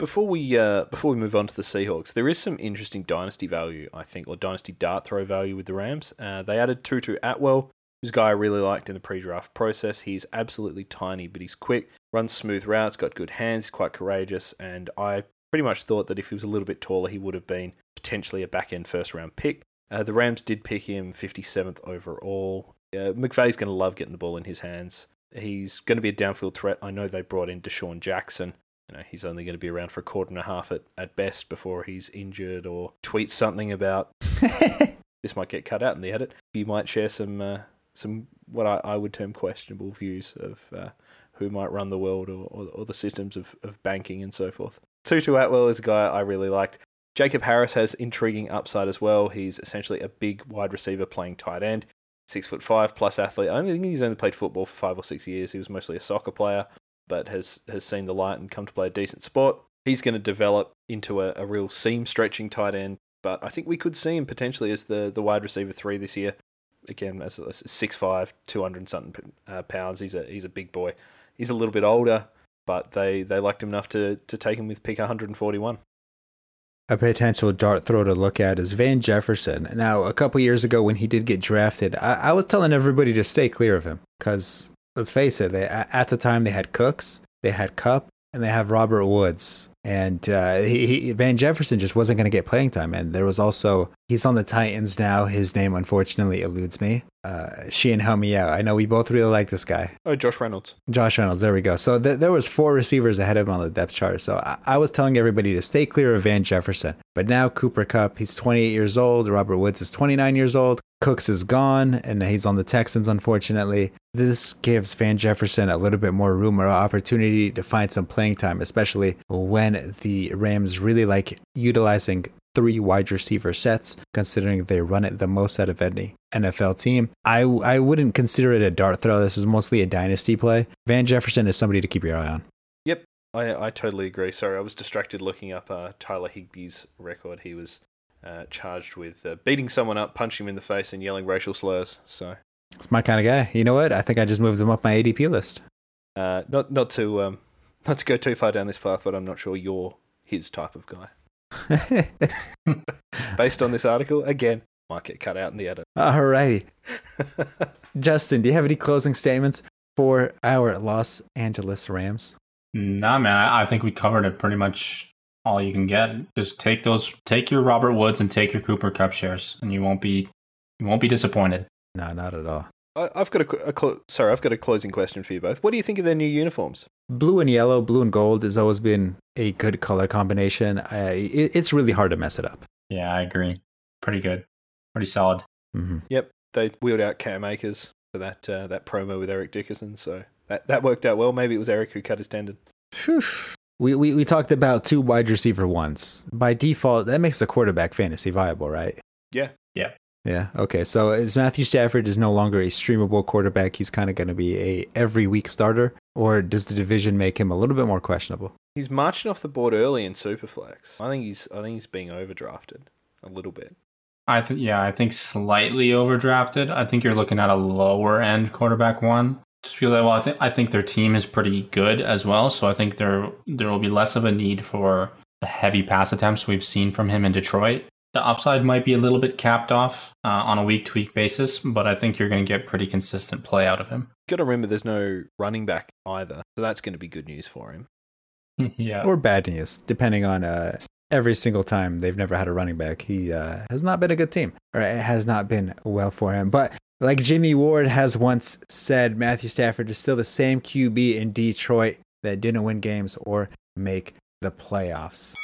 Before we uh, before we move on to the Seahawks, there is some interesting dynasty value, I think, or dynasty dart throw value with the Rams. Uh, they added Tutu Atwell, who's a guy I really liked in the pre-draft process. He's absolutely tiny, but he's quick, runs smooth routes, got good hands, quite courageous, and I pretty much thought that if he was a little bit taller, he would have been potentially a back end first round pick. Uh, the Rams did pick him 57th overall. Uh, McVay's going to love getting the ball in his hands. He's going to be a downfield threat. I know they brought in DeSean Jackson. You know, he's only going to be around for a quarter and a half at, at best before he's injured or tweets something about this might get cut out in the edit. You might share some uh, some what I, I would term questionable views of uh, who might run the world or, or, or the systems of, of banking and so forth. Tutu Atwell is a guy I really liked. Jacob Harris has intriguing upside as well. He's essentially a big wide receiver playing tight end, six foot five plus athlete. I think he's only played football for five or six years. He was mostly a soccer player, but has has seen the light and come to play a decent sport. He's going to develop into a, a real seam stretching tight end, but I think we could see him potentially as the, the wide receiver three this year. Again, as 6'5", 200 something uh, pounds. He's a he's a big boy. He's a little bit older, but they, they liked him enough to, to take him with pick 141 a potential dart throw to look at is Van Jefferson. Now, a couple years ago when he did get drafted, I, I was telling everybody to stay clear of him because let's face it, they, at the time they had Cooks, they had Kupp, and they have Robert Woods. And uh, he, he, Van Jefferson just wasn't going to get playing time. And there was also, he's on the Titans now. His name unfortunately eludes me. Uh, Sheahan, help me out. I know we both really like this guy. Oh, Josh Reynolds. Josh Reynolds. There we go. So th- there was four receivers ahead of him on the depth chart. So I-, I was telling everybody to stay clear of Van Jefferson. But now Cooper Kupp, he's 28 years old. Robert Woods is 29 years old. Cooks is gone, and he's on the Texans, unfortunately. This gives Van Jefferson a little bit more room or opportunity to find some playing time, especially when the Rams really like utilizing three wide receiver sets, considering they run it the most out of any NFL team. I, I wouldn't consider it a dart throw. This is mostly a dynasty play. Van Jefferson is somebody to keep your eye on. Yep, I, I totally agree. Sorry, I was distracted looking up uh, Tyler Higbee's record. He was uh, charged with uh, beating someone up, punching him in the face, and yelling racial slurs. So it's my kind of guy. You know what? I think I just moved him up my ADP list. Uh, not not to um, not to go too far down this path, but I'm not sure you're his type of guy. Based on this article, again, might get cut out in the edit. Alrighty. Justin, do you have any closing statements for our Los Angeles Rams? Nah, man. I think we covered it pretty much all you can get. Just take those, take your Robert Woods and take your Cooper Kupp shares, and you won't be, you won't be disappointed. No, not at all. I, I've got a, a clo- sorry, I've got a closing question for you both. What do you think of their new uniforms? Blue and yellow, blue and gold has always been a good color combination. Uh, it, it's really hard to mess it up. Yeah, I agree. Pretty good. Pretty solid. Mm-hmm. Yep, they wheeled out Cam Akers for that uh, that promo with Eric Dickerson, so that that worked out well. Maybe it was Eric who cut his tendon. Phew. We, we we talked about two wide receiver ones. By default, that makes the quarterback fantasy viable, right? Yeah. Yeah. Yeah. Okay. So is Matthew Stafford is no longer a streamable quarterback. He's kind of going to be a every week starter, or does the division make him a little bit more questionable? He's marching off the board early in Superflex. I think he's I think he's being overdrafted a little bit. I think yeah, I think slightly overdrafted. I think you're looking at a lower end quarterback one. Just because well, I think I think their team is pretty good as well, so I think there there will be less of a need for the heavy pass attempts we've seen from him in Detroit. The upside might be a little bit capped off uh, on a week to week basis, but I think you're going to get pretty consistent play out of him. Got to remember, there's no running back either, so that's going to be good news for him. yeah, Or bad news, depending on uh, every single time they've never had a running back. He uh, has not been a good team, or it has not been well for him. But like Jimmy Ward has once said, Matthew Stafford is still the same QB in Detroit that didn't win games or make the playoffs.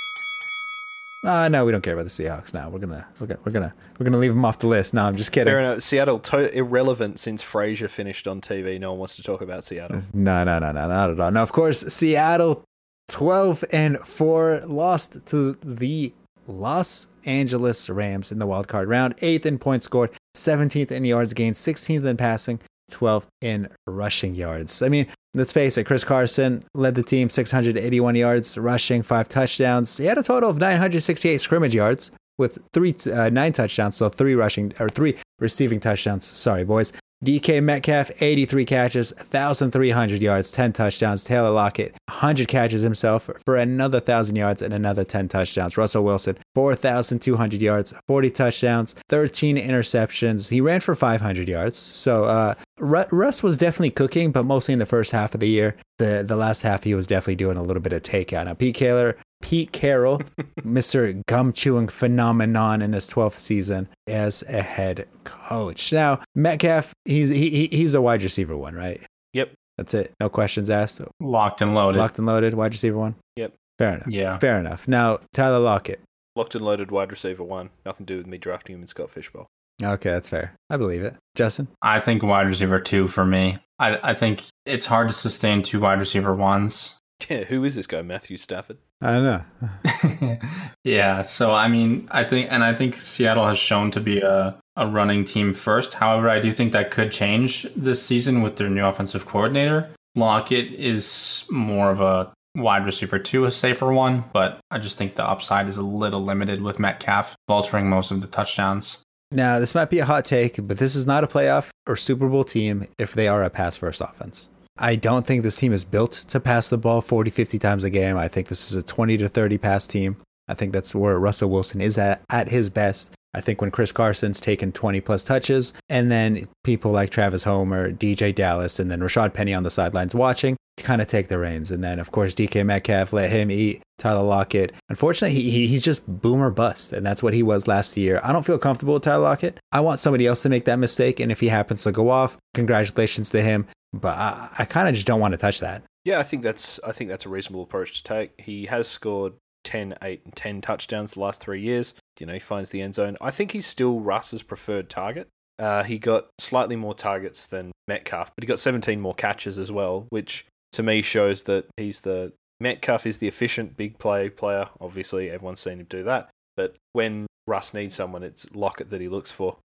Ah, no, we don't care about the Seahawks now. We're gonna, we're gonna, we're gonna, we're gonna leave them off the list. No, I'm just kidding. Fair enough. Seattle to- irrelevant since Frasier finished on TV. No one wants to talk about Seattle. No, no, no, no, not at all. Now, of course, Seattle, twelve and four, lost to the Los Angeles Rams in the wild card round. Eighth in points scored, seventeenth in yards gained, sixteenth in passing, twelfth in rushing yards. I mean, let's face it, Chris Carson led the team 681 yards rushing, five touchdowns. He had a total of 968 scrimmage yards with three, uh, nine touchdowns, so three rushing or three receiving touchdowns. Sorry, boys. DK Metcalf, 83 catches, 1,300 yards, 10 touchdowns. Tyler Lockett, 100 catches himself for another 1,000 yards and another 10 touchdowns. Russell Wilson, 4,200 yards, 40 touchdowns, 13 interceptions. He ran for 500 yards. So uh, Russ was definitely cooking, but mostly in the first half of the year. The, the last half, he was definitely doing a little bit of takeout. Now, Pete Kaler, Pete Carroll, Mr. Gum Chewing Phenomenon in his 12th season as a head coach. Now, Metcalf, he's he, he- he's a wide receiver one, right? Yep. That's it. No questions asked. locked and loaded. Locked and loaded, wide receiver one? Yep. Fair enough. Yeah, Fair enough. Now, Tyler Lockett. Locked and loaded wide receiver one. Nothing to do with me drafting him in Scott Fish Bowl. Okay, that's fair. I believe it. Justin? I think wide receiver two for me. I I think it's hard to sustain two wide receiver ones. Yeah, who is this guy? Matthew Stafford. I don't know. yeah, so I mean, I think, and I think Seattle has shown to be a, a running team first. However, I do think that could change this season with their new offensive coordinator. Lockett is more of a wide receiver two, a safer one, but I just think the upside is a little limited with Metcalf vulturing most of the touchdowns. Now, this might be a hot take, but this is not a playoff or Super Bowl team if they are a pass first offense. I don't think this team is built to pass the ball 40, 50 times a game. I think this is a 20 to 30 pass team. I think that's where Russell Wilson is at, at his best. I think when Chris Carson's taken 20 plus touches, and then people like Travis Homer, DeeJay Dallas, and then Rashaad Penny on the sidelines watching kind of take the reins. And then, of course, DK Metcalf, let him eat Tyler Lockett. Unfortunately, he, he, he's just boomer bust, and that's what he was last year. I don't feel comfortable with Tyler Lockett. I want somebody else to make that mistake, and if he happens to go off, congratulations to him. But I, I kind of just don't want to touch that. Yeah, I think that's I think that's a reasonable approach to take. He has scored 10, 8, and 10 touchdowns the last three years. You know, he finds the end zone. I think he's still Russ's preferred target. Uh, he got slightly more targets than Metcalf, but he got 17 more catches as well, which to me shows that he's the Metcalf is the efficient big play player. Obviously, everyone's seen him do that. But when Russ needs someone, it's Lockett that he looks for.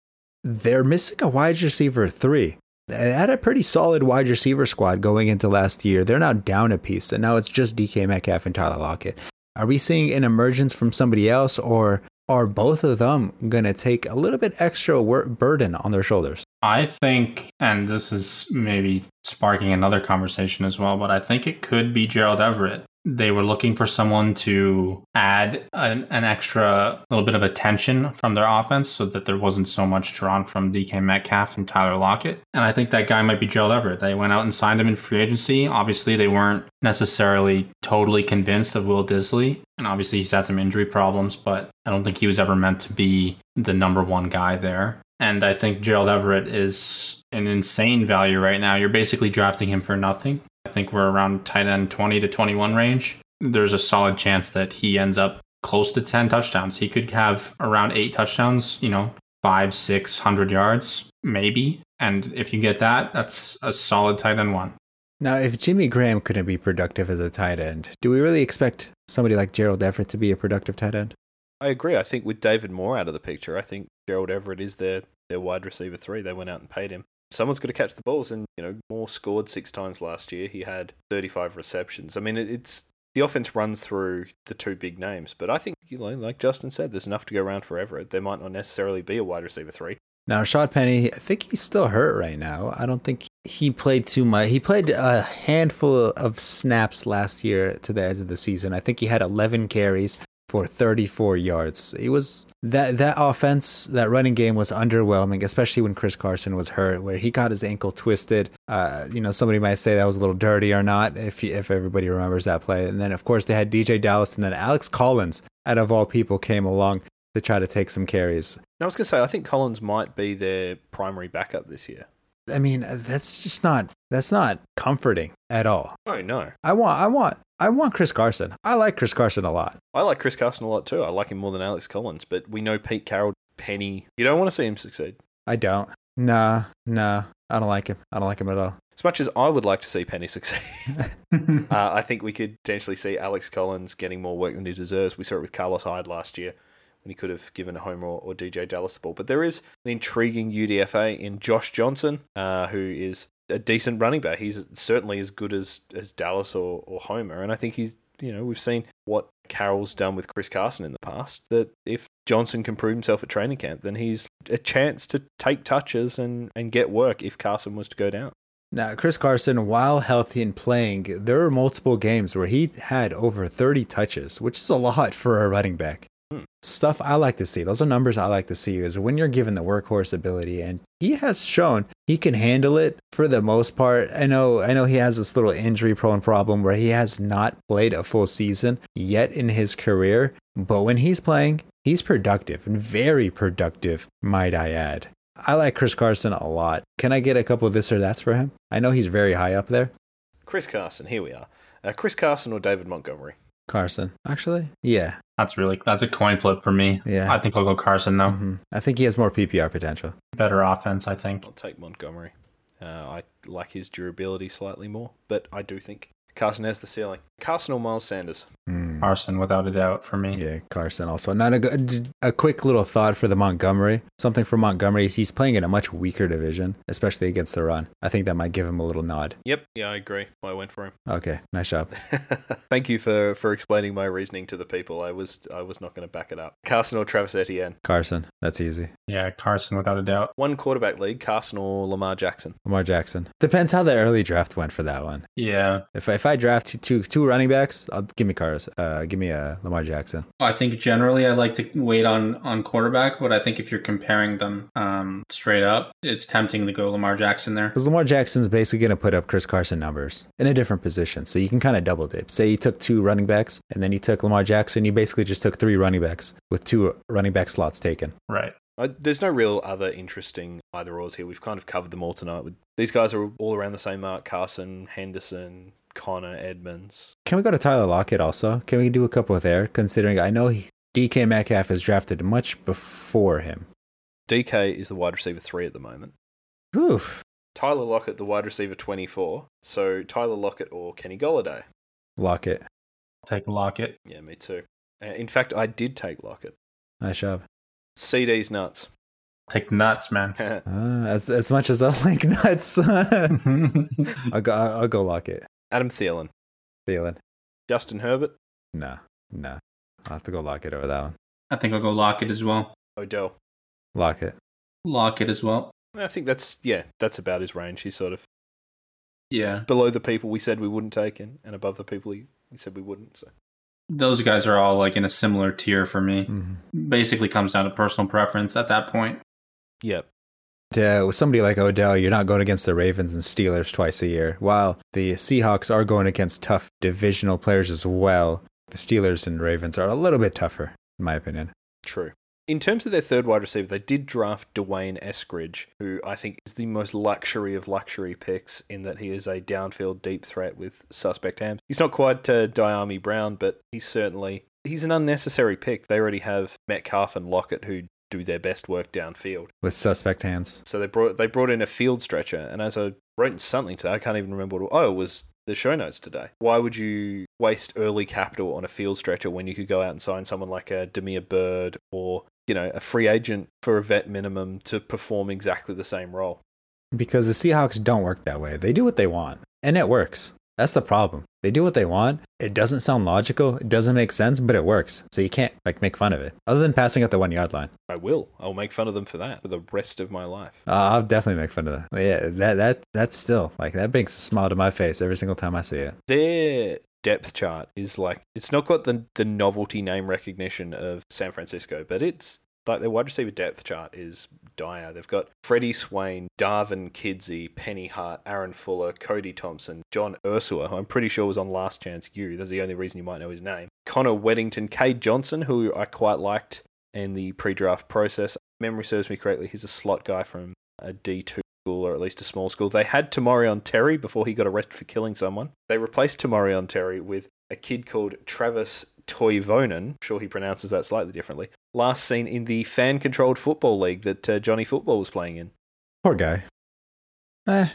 They're missing a wide receiver three. They had a pretty solid wide receiver squad going into last year. They're now down a piece, and now it's just DK Metcalf and Tyler Lockett. Are we seeing an emergence from somebody else, or are both of them going to take a little bit extra wor- burden on their shoulders? I think, and this is maybe sparking another conversation as well, but I think it could be Gerald Everett. They were looking for someone to add an, an, extra little bit of attention from their offense so that there wasn't so much drawn from DK Metcalf and Tyler Lockett. And I think that guy might be Gerald Everett. They went out and signed him in free agency. Obviously, they weren't necessarily totally convinced of Will Dissly. And obviously, he's had some injury problems, but I don't think he was ever meant to be the number one guy there. And I think Gerald Everett is an insane value right now. You're basically drafting him for nothing. I think we're around tight end 20 to 21 range. There's a solid chance that he ends up close to 10 touchdowns. He could have around eight touchdowns, you know, five, six hundred yards, maybe. And if you get that, that's a solid tight end one. Now, if Jimmy Graham couldn't be productive as a tight end, do we really expect somebody like Gerald Everett to be a productive tight end? I agree. I think with David Moore out of the picture, I think Gerald Everett is their, their wide receiver three. They went out and paid him. Someone's got to catch the balls, and you know Moore scored six times last year. He had 35 receptions. I mean, it's the offense runs through the two big names, but I think you know, like Justin said, there's enough to go around for Everett. There might not necessarily be a wide receiver three. Now, Rashaad Penny, I think he's still hurt right now. I don't think he played too much. He played a handful of snaps last year to the end of the season. I think he had 11 carries for 34 yards. It was that that offense, that running game was underwhelming, especially when Chris Carson was hurt, where he got his ankle twisted. Uh, you know, somebody might say that was a little dirty or not, if if everybody remembers that play. And then of course they had DeeJay Dallas, and then Alex Collins, out of all people, came along to try to take some carries. I was gonna say, I think Collins might be their primary backup this year. I mean, that's just not that's not comforting at all. Oh no. I want I want I want Chris Carson. I like Chris Carson a lot. I like Chris Carson a lot too. I like him more than Alex Collins, but we know Pete Carroll, Penny. You don't want to see him succeed. I don't. Nah, nah. I don't like him. I don't like him at all. As much as I would like to see Penny succeed, uh, I think we could potentially see Alex Collins getting more work than he deserves. We saw it with Carlos Hyde last year when he could have given Homer or, or DeeJay Dallas the ball. But there is an intriguing UDFA in Josh Johnson, uh, who is a decent running back. He's certainly as good as, as Dallas or, or Homer. And I think he's, you know, we've seen what Carroll's done with Chris Carson in the past. That if Johnson can prove himself at training camp, then he's a chance to take touches and, and get work if Carson was to go down. Now, Chris Carson, while healthy and playing, there were multiple games where he had over 30 touches, which is a lot for a running back. Stuff I like to see. Those are numbers I like to see is when you're given the workhorse ability and he has shown he can handle it for the most part. I know I know he has this little injury prone problem where he has not played a full season yet in his career, but when he's playing, he's productive and very productive, might I add. I like Chris Carson a lot. Can I get a couple of this or that's for him? I know he's very high up there. Chris Carson, here we are. Uh, Chris Carson or David Montgomery? Carson, actually. Yeah. That's really that's a coin flip for me. Yeah. I think I'll go Carson though. Mm-hmm. I think he has more PPR potential. Better offense, I think. I'll take Montgomery. Uh, I like his durability slightly more, but I do think Carson has the ceiling. Carson or Miles Sanders? Mm. Carson, without a doubt, for me. Yeah, Carson also. Not a good, a quick little thought for the Montgomery. Something for Montgomery. He's playing in a much weaker division, especially against the run. I think that might give him a little nod. Yep. Yeah, I agree. I went for him. Okay, nice job. Thank you for for explaining my reasoning to the people. I was I was not going to back it up. Carson or Travis Etienne? Carson. That's easy. Yeah, Carson, without a doubt. One quarterback league. Carson or Lamar Jackson? Lamar Jackson. Depends how the early draft went for that one. Yeah. If if I draft two two running backs, I'll give me Cars. Uh, give me a Lamar Jackson. I think generally I like to wait on on quarterback, but I think if you're comparing them um, straight up, it's tempting to go Lamar Jackson there. Because Lamar Jackson's basically going to put up Chris Carson numbers in a different position, so you can kind of double dip. Say you took two running backs, and then you took Lamar Jackson. You basically just took three running backs with two running back slots taken. Right. Uh, there's no real other interesting either ors here. We've kind of covered them all tonight. These guys are all around the same mark: Carson, Henderson, Conner, Edmonds. Can we go to Tyler Lockett also? Can we do a couple there? Considering I know he, DK Metcalf is drafted much before him. DK is the wide receiver three at the moment. Oof. Tyler Lockett, the wide receiver 24. So Tyler Lockett or Kenny Golladay? Lockett. take Lockett. Yeah, me too. Uh, in fact, I did take Lockett. Nice job. CD's nuts. Take nuts, man. uh, as as much as I like nuts, I'll go. I'll go Lockett. Adam Thielen. Thielen. Justin Herbert. No, no. I'll have to go Lockett over that one. I think I'll go Lockett as well. Odell. Lockett. Lockett as well. I think that's yeah, that's about his range. He's sort of yeah below the people we said we wouldn't take, and, and above the people we said we wouldn't. So Those guys are all like in a similar tier for me. Mhm. Basically comes down to personal preference at that point. yeah, Uh, with somebody like Odell, you're not going against the Ravens and Steelers twice a year. While the Seahawks are going against tough divisional players as well, the Steelers and Ravens are a little bit tougher, in my opinion. true. In terms of their third wide receiver, they did draft D'Wayne Eskridge, who I think is the most luxury of luxury picks in that he is a downfield deep threat with suspect hands. He's not quite uh, Dyami Brown, but he's certainly he's an unnecessary pick. They already have Metcalf and Lockett who do their best work downfield. With suspect hands. So they brought they brought in a field stretcher, and as I wrote in something today, I can't even remember what. It, oh, it was the show notes today. Why would you waste early capital on a field stretcher when you could go out and sign someone like a Damiere Byrd or you know a free agent for a vet minimum to perform exactly the same role? Because the Seahawks don't work that way. They do what they want, and it works. That's the problem. They do what they want. It doesn't sound logical. It doesn't make sense, but it works. So you can't like make fun of it. Other than passing at the one yard line, I will. I'll make fun of them for that for the rest of my life. uh, I'll definitely make fun of that. Yeah, that that that's still like that brings a smile to my face every single time I see it. Their depth chart is like it's not got the the novelty name recognition of San Francisco, but it's like their wide receiver depth chart is dire. They've got Freddie Swain, Darvin Kidsy, Penny Hart, Aaron Fuller, Cody Thompson, John Ursula, who I'm pretty sure was on Last Chance U. That's the only reason you might know his name. Connor Wedington, Cade Johnson, who I quite liked in the pre-draft process. Memory serves me correctly, he's a slot guy from a D2 school or at least a small school. They had Tamorion Terry before he got arrested for killing someone. They replaced Tamorion Terry with a kid called Travis Toivonen. I'm sure he pronounces that slightly differently. Last seen in the fan-controlled football league that uh, Johnny Football was playing in. Poor guy. Eh,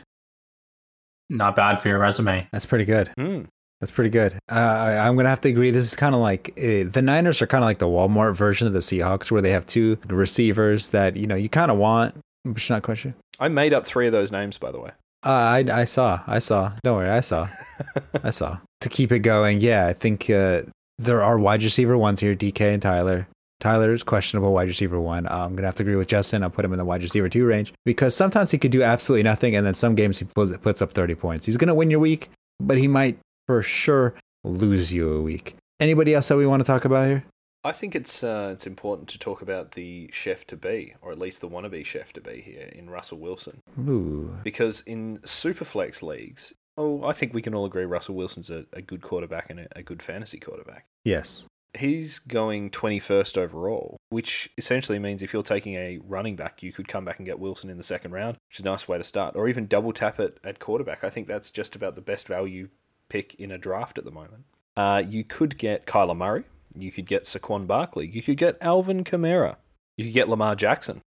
Not bad for your resume. that's pretty good. Hmm. That's pretty good. Uh, I, I'm gonna have to agree. This is kind of like uh, the Niners are kind of like the Walmart version of the Seahawks, where they have two receivers that you know you kind of want, but you're not quite sure. I made up three of those names, by the way. Uh, I I saw, I saw. Don't worry, I saw, I saw. To keep it going, yeah, I think uh, there are wide receiver ones here, DK and Tyler. Tyler is questionable wide receiver one. Uh, I'm gonna have to agree with Justin. I'll put him in the wide receiver two range because sometimes he could do absolutely nothing, and then some games he puts, puts up 30 points. He's gonna win your week, but he might for sure lose you a week. Anybody else that we want to talk about here? I think it's uh, it's important to talk about the chef to be, or at least the wannabe chef to be here in Russell Wilson, Ooh, because in superflex leagues, oh, I think we can all agree Russell Wilson's a, a good quarterback and a, a good fantasy quarterback. yes, He's going 21st overall, which essentially means if you're taking a running back, you could come back and get Wilson in the second round, which is a nice way to start, or even double tap it at quarterback. I think that's just about the best value pick in a draft at the moment. Uh, you could get Kyler Murray, you could get Saquon Barkley, you could get Alvin Kamara, you could get Lamar Jackson.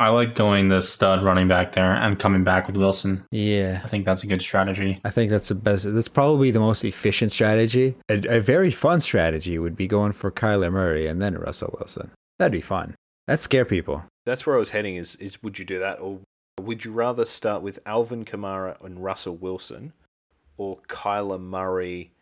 I like going the stud running back there and coming back with Wilson. yeah. I think that's a good strategy. I think that's the best. That's probably the most efficient strategy. A, a very fun strategy would be going for Kyler Murray and then Russell Wilson. That'd be fun. That'd scare people. That's where I was heading. Is is would you do that, or would you rather start with Alvin Kamara and Russell Wilson, or Kyler Murray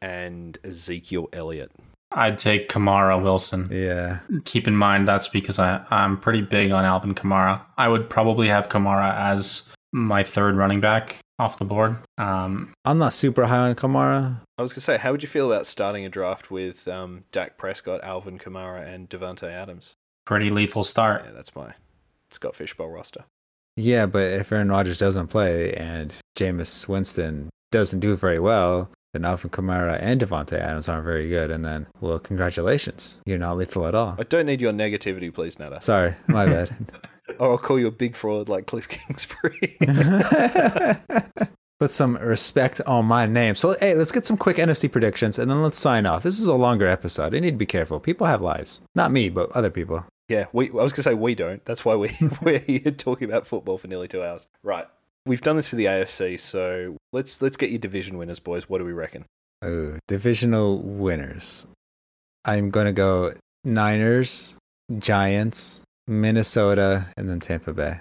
and Ezekiel Elliott? I'd take Kamara Wilson. Yeah. Keep in mind that's because I, I'm pretty big on Alvin Kamara. I would probably have Kamara as my third running back off the board. Um, I'm not super high on Kamara. I was gonna say, how would you feel about starting a draft with um, Dak Prescott, Alvin Kamara, and Davante Adams? pretty lethal start. Yeah, that's my Scott Fish Bowl roster. Yeah, but if Aaron Rodgers doesn't play and Jameis Winston doesn't do very well, then Alvin Kamara and Davante Adams aren't very good. And then, well, congratulations. You're not lethal at all. I don't need your negativity, please, Nada. Sorry, my bad. Or I'll call you a big fraud like Cliff Kingsbury. Put some respect on my name. So, hey, let's get some quick NFC predictions and then let's sign off. This is a longer episode. I need to be careful. People have lives. Not me, but other people. yeah, we. I was gonna say we don't. That's why we we're here talking about football for nearly two hours. Right. We've done this for the AFC, so let's let's get your division winners, boys. What do we reckon? Oh, divisional winners. I'm going to go Niners, Giants, Minnesota, and then Tampa Bay.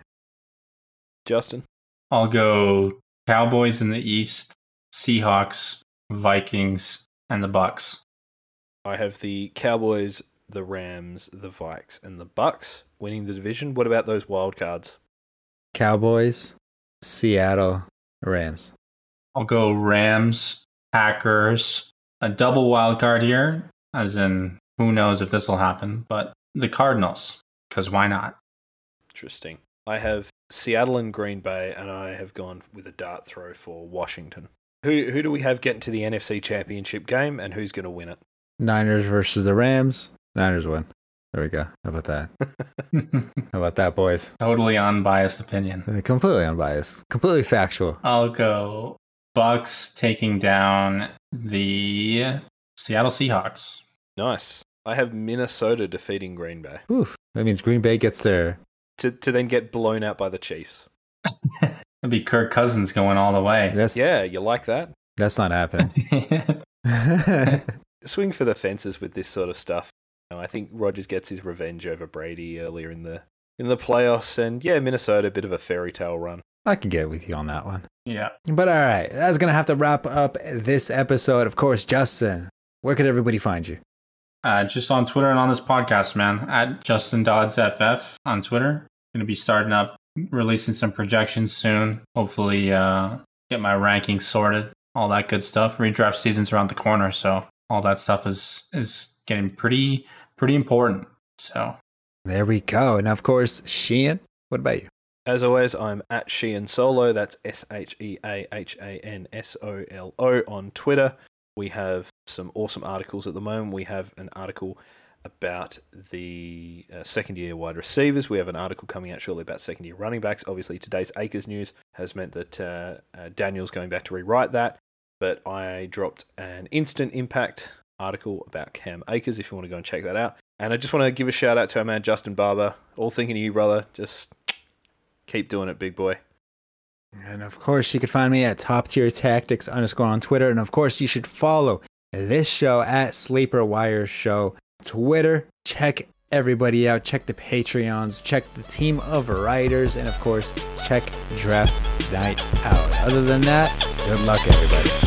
Justin. I'll go Cowboys in the East, Seahawks, Vikings, and the Bucs. I have the Cowboys, the Rams, the Vikes, and the Bucs winning the division. What about those wild cards? Cowboys, Seattle, Rams. I'll go Rams, Packers, a double wild card here, as in who knows if this will happen, but the Cardinals, because why not? Interesting. I have Seattle and Green Bay, and I have gone with a dart throw for Washington. Who who do we have getting to the NFC Championship game, and who's going to win it? Niners versus the Rams. Niners win. There we go. How about that? How about that, boys? totally unbiased opinion. Completely unbiased, completely factual. I'll go Bucs taking down the Seattle Seahawks. Nice. I have Minnesota defeating Green Bay Oof. That means Green Bay gets there. to to then get blown out by the Chiefs. It'd be Kirk Cousins going all the way. That's Yeah, you like that? that's not happening. Swing for the fences with this sort of stuff. You know, I think Rodgers gets his revenge over Brady earlier in the in the playoffs, and yeah, Minnesota a bit of a fairy tale run. I can get with you on that one. yeah. But all right, that's gonna have to wrap up this episode. Of course, Justin, where could everybody find you? Uh, just on Twitter and on this podcast, man, at Justin Dodds FF on Twitter. Going to be starting up, releasing some projections soon. Hopefully, uh, get my rankings sorted, all that good stuff. Redraft season's around the corner, so all that stuff is is getting pretty pretty important. So There we go. And of course, Sheahan, what about you? As always, I'm at Sheahan Solo. That's S H E A H A N S O L O on Twitter. We have some awesome articles at the moment. We have an article about the uh, second year wide receivers. We have an article coming out shortly about second year running backs. Obviously, today's Akers news has meant that uh, uh, Daniel's going back to rewrite that. But I dropped an instant impact article about Cam Akers if you want to go and check that out. And I just want to give a shout out to our man Justin Barber. All thinking of you, brother. Just keep doing it, big boy. And of course, you can find me at top tier tactics underscore on Twitter. And of course, you should follow this show at Sleeper Wire Show Twitter. Check everybody out. Check the Patreons. Check the team of writers. And of course, check Draft Night out. Other than that, good luck, everybody.